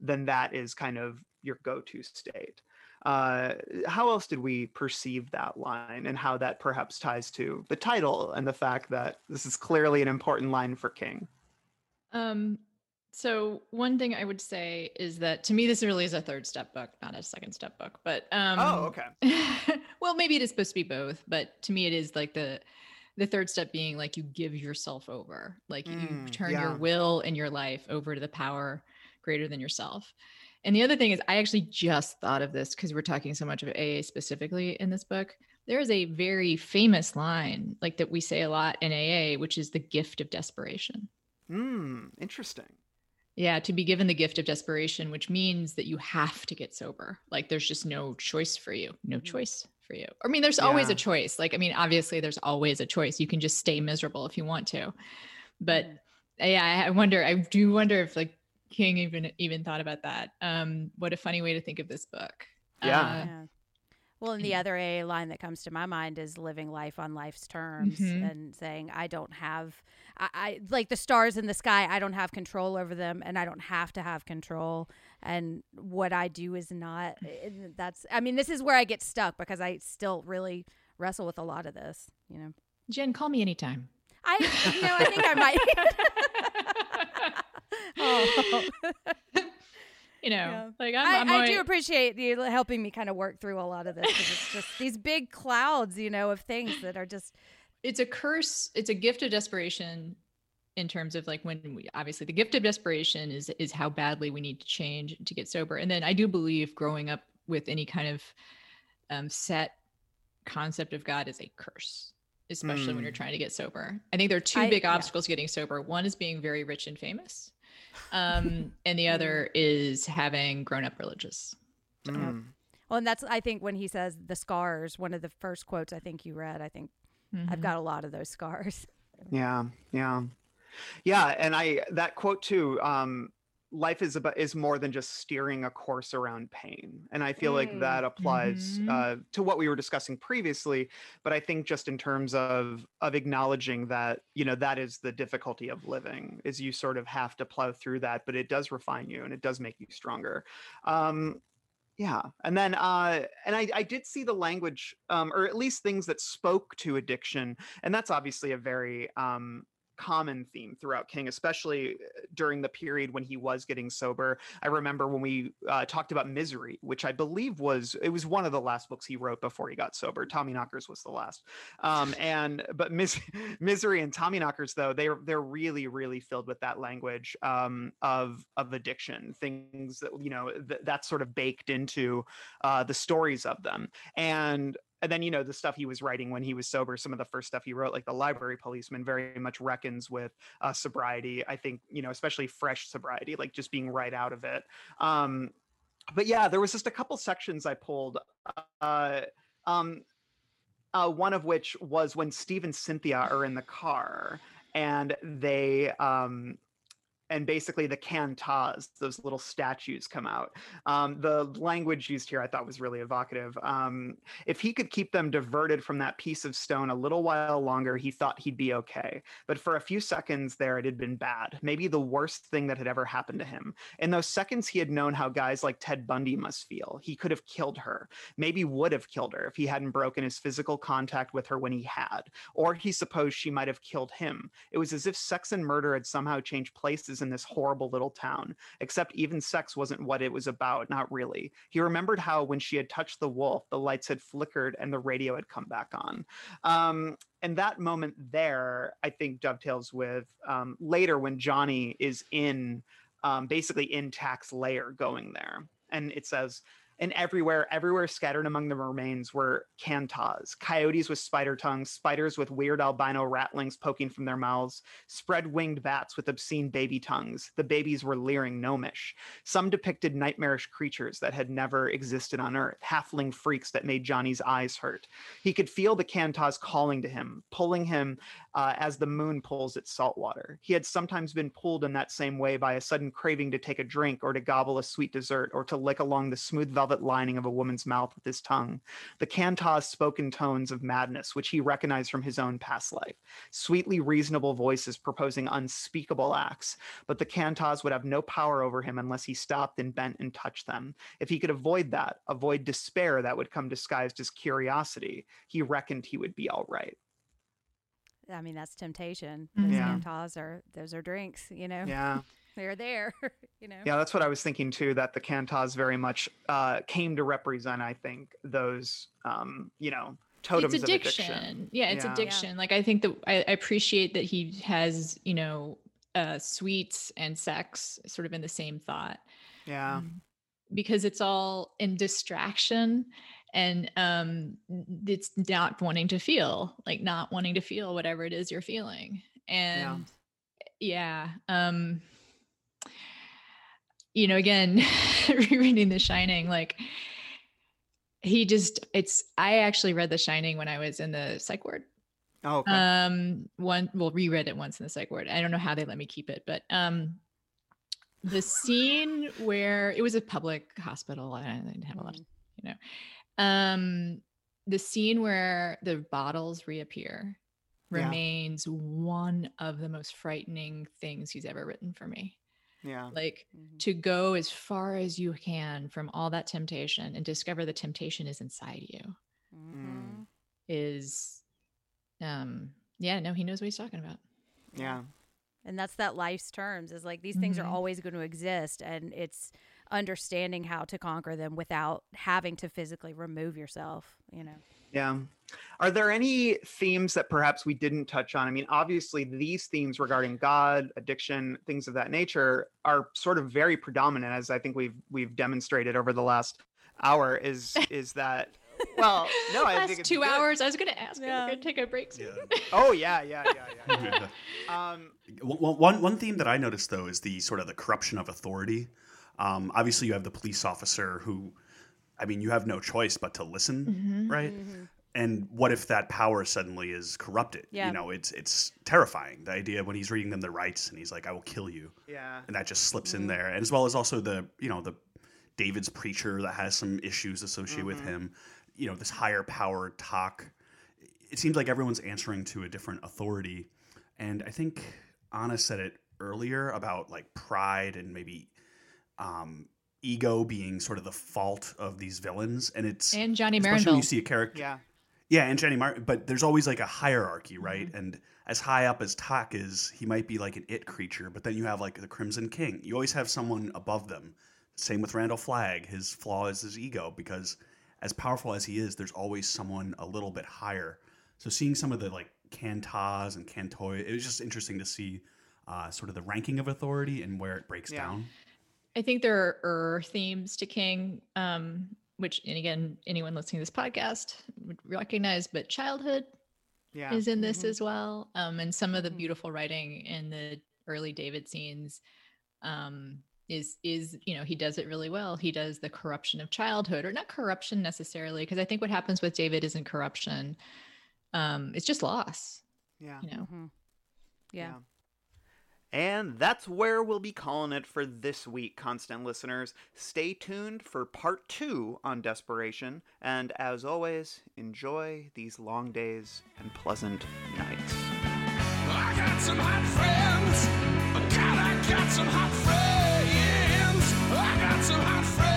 then that is kind of your go-to state. Uh, how else did we perceive that line and how that perhaps ties to the title and the fact that this is clearly an important line for King? Um, so one thing I would say is that to me, this really is a third step book, not a second step book. But um, oh, okay. well, maybe it is supposed to be both, but to me, it is like the the third step being like you give yourself over, like mm, you turn yeah. your will and your life over to the power greater than yourself. And the other thing is, I actually just thought of this because we're talking so much of AA specifically in this book. There is a very famous line, like that we say a lot in AA, which is the gift of desperation. Hmm, interesting. Yeah, to be given the gift of desperation, which means that you have to get sober. Like there's just no choice for you, no mm. choice for you. I mean, there's always a choice. Like, I mean, obviously, there's always a choice. You can just stay miserable if you want to. But yeah, I wonder, I do wonder if like King even even thought about that. Um, what a funny way to think of this book. Yeah. Uh, yeah. Well, and the other A line that comes to my mind is living life on life's terms mm-hmm. and saying, I don't have, I, I, like the stars in the sky, I don't have control over them and I don't have to have control. And what I do is not, eh, that's, I mean, this is where I get stuck because I still really wrestle with a lot of this, you know. Jenn, call me anytime. I, you know, I think I might. oh. you know, yeah. like I'm, I, I'm I do appreciate you helping me kind of work through a lot of this because it's just these big clouds, you know, of things that are just. It's a curse. It's a gift of desperation in terms of like when we obviously the gift of desperation is is how badly we need to change to get sober and then i do believe growing up with any kind of um, set concept of god is a curse especially mm. when you're mm. trying to get sober i think there are two I, big obstacles yeah. getting sober one is being very rich and famous um, and the other is having grown up religious. So. Mm. Well, and that's I think when he says the scars, one of the first quotes I think you read. I think mm-hmm. I've got a lot of those scars. Yeah, yeah, yeah. And I that quote too. Um, life is about is more than just steering a course around pain and i feel like Mm. that applies Mhm. uh, to what we were discussing previously but i think just in terms of of acknowledging that you know that is the difficulty of living is you sort of have to plow through that but it does refine you and it does make you stronger um yeah and then uh and i i did see the language um or at least things that spoke to addiction and that's obviously a very um common theme throughout king especially uh, during the period when he was getting sober. I remember when we uh, talked about misery which i believe was it was one of the last books he wrote before he got sober. Tommyknockers was the last. Um and but mis- misery and tommyknockers though they're they're really really filled with that language um of of addiction things that you know th- that's sort of baked into uh the stories of them. And and then you know the stuff he was writing when he was sober some of the first stuff he wrote like the library policeman very much reckons with uh, sobriety. I think you know especially fresh sobriety like just being right out of it. Um but yeah there was just a couple sections i pulled uh um uh, one of which was when steve and cynthia are in the car and they um and basically the can tahs, those little statues come out. Um, the language used here I thought was really evocative. Um, if he could keep them diverted from that piece of stone a little while longer, he thought he'd be okay. But for a few seconds there, it had been bad, maybe the worst thing that had ever happened to him. In those seconds, he had known how guys like Ted Bundy must feel. He could have killed her, maybe would have killed her if he hadn't broken his physical contact with her when he had, or he supposed she might have killed him. It was as if sex and murder had somehow changed places in this horrible little town, except even sex wasn't what it was about, not really. He remembered how when she had touched the wolf, the lights had flickered and the radio had come back on. Um, and that moment there, I think, dovetails with um, later when Johnny is in um, basically in Tak's layer going there. And it says, and everywhere, everywhere scattered among the remains were can tahs, coyotes with spider tongues, spiders with weird albino ratlings poking from their mouths, spread winged bats with obscene baby tongues. The babies were leering gnomish. Some depicted nightmarish creatures that had never existed on Earth, halfling freaks that made Johnny's eyes hurt. He could feel the can tahs calling to him, pulling him uh, as the moon pulls its salt water. He had sometimes been pulled in that same way by a sudden craving to take a drink or to gobble a sweet dessert or to lick along the smooth velvet lining of a woman's mouth with his tongue. The can tahs spoke in tones of madness, which he recognized from his own past life. Sweetly reasonable voices proposing unspeakable acts, but the can tahs would have no power over him unless he stopped and bent and touched them. If he could avoid that, avoid despair that would come disguised as curiosity, he reckoned he would be all right. I mean, that's temptation. Those Yeah. Can tahs are those are drinks. You know, Yeah. they're there. you know. Yeah, that's what I was thinking too. That the can tahs very much uh, came to represent, I think, those um, you know totems it's of addiction. addiction. Yeah, it's Yeah. addiction. Like I think that I, I appreciate that he has, you know, uh sweets and sex sort of in the same thought. Yeah, um, because it's all in distraction and um it's not wanting to feel like not wanting to feel whatever it is you're feeling. And yeah, um you know again rereading the shining like he just it's i actually read the shining when i was in the psych ward. Oh, okay. um one well reread it once in the psych ward. I don't know how they let me keep it but um the scene where it was a public hospital. I didn't have a lot of, you know um the scene where the bottles reappear Yeah. remains one of the most frightening things he's ever written for me yeah, like Mhm. to go as far as you can from all that temptation and discover the temptation is inside you Mhm. is um yeah no he knows what he's talking about yeah, And that's that life's terms is like these things are Mhm. always going to exist, and it's understanding how to conquer them without having to physically remove yourself. You know. yeah. Are there any themes that perhaps we didn't touch on? I mean, obviously, these themes regarding God, addiction, things of that nature are sort of very predominant, as I think we've we've demonstrated over the last hour. Is is that? Well, no, I Last think it's two good. hours i was gonna ask yeah. Yeah. we're gonna take a break soon. Yeah. Oh yeah, yeah, yeah, yeah. yeah. um, One, one, one theme that I noticed though is the sort of the corruption of authority. Um, obviously, you have the police officer who, I mean, you have no choice but to listen, Mhm. right? Mhm. and what if that power suddenly is corrupted? Yeah. You know, it's it's terrifying. The idea when he's reading them the rights and he's like, "I will kill you," Yeah. and that just slips Mm-hmm. in there, and as well as also the you know the David's preacher that has some issues associated with Mm-hmm. him. You know, this higher power talk. It seems like everyone's answering to a different authority, and I think Ana said it earlier about like pride and maybe um, ego being sort of the fault of these villains, and it's And Johnny especially when you see a character. Yeah. Yeah, and Johnny Martin, but there's always like a hierarchy, right? Mm-hmm. And as high up as Tak is, he might be like an it creature, but then you have like the Crimson King. You always have someone above them. Same with Randall Flagg. His flaw is his ego because as powerful as he is, there's always someone a little bit higher. So seeing some of the like can tahs and can toi, it was just interesting to see uh, sort of the ranking of authority and where it breaks Yeah. down. I think there are er themes to King, um, which, and again, anyone listening to this podcast would recognize, but childhood Yeah. is in this Mhm. as well. Um, and some of the Mhm. beautiful writing in the early David scenes um, is is you know he does it really well. He does the corruption of childhood, or not corruption necessarily, because I think what happens with David isn't corruption. Um, it's just loss. yeah. You know, Mhm. Yeah. And that's where we'll be calling it for this week, constant listeners. Stay tuned for part two on desperation. And as always, enjoy these long days and pleasant nights. I got some hot friends. God, I got some hot friends. I got some hot friends.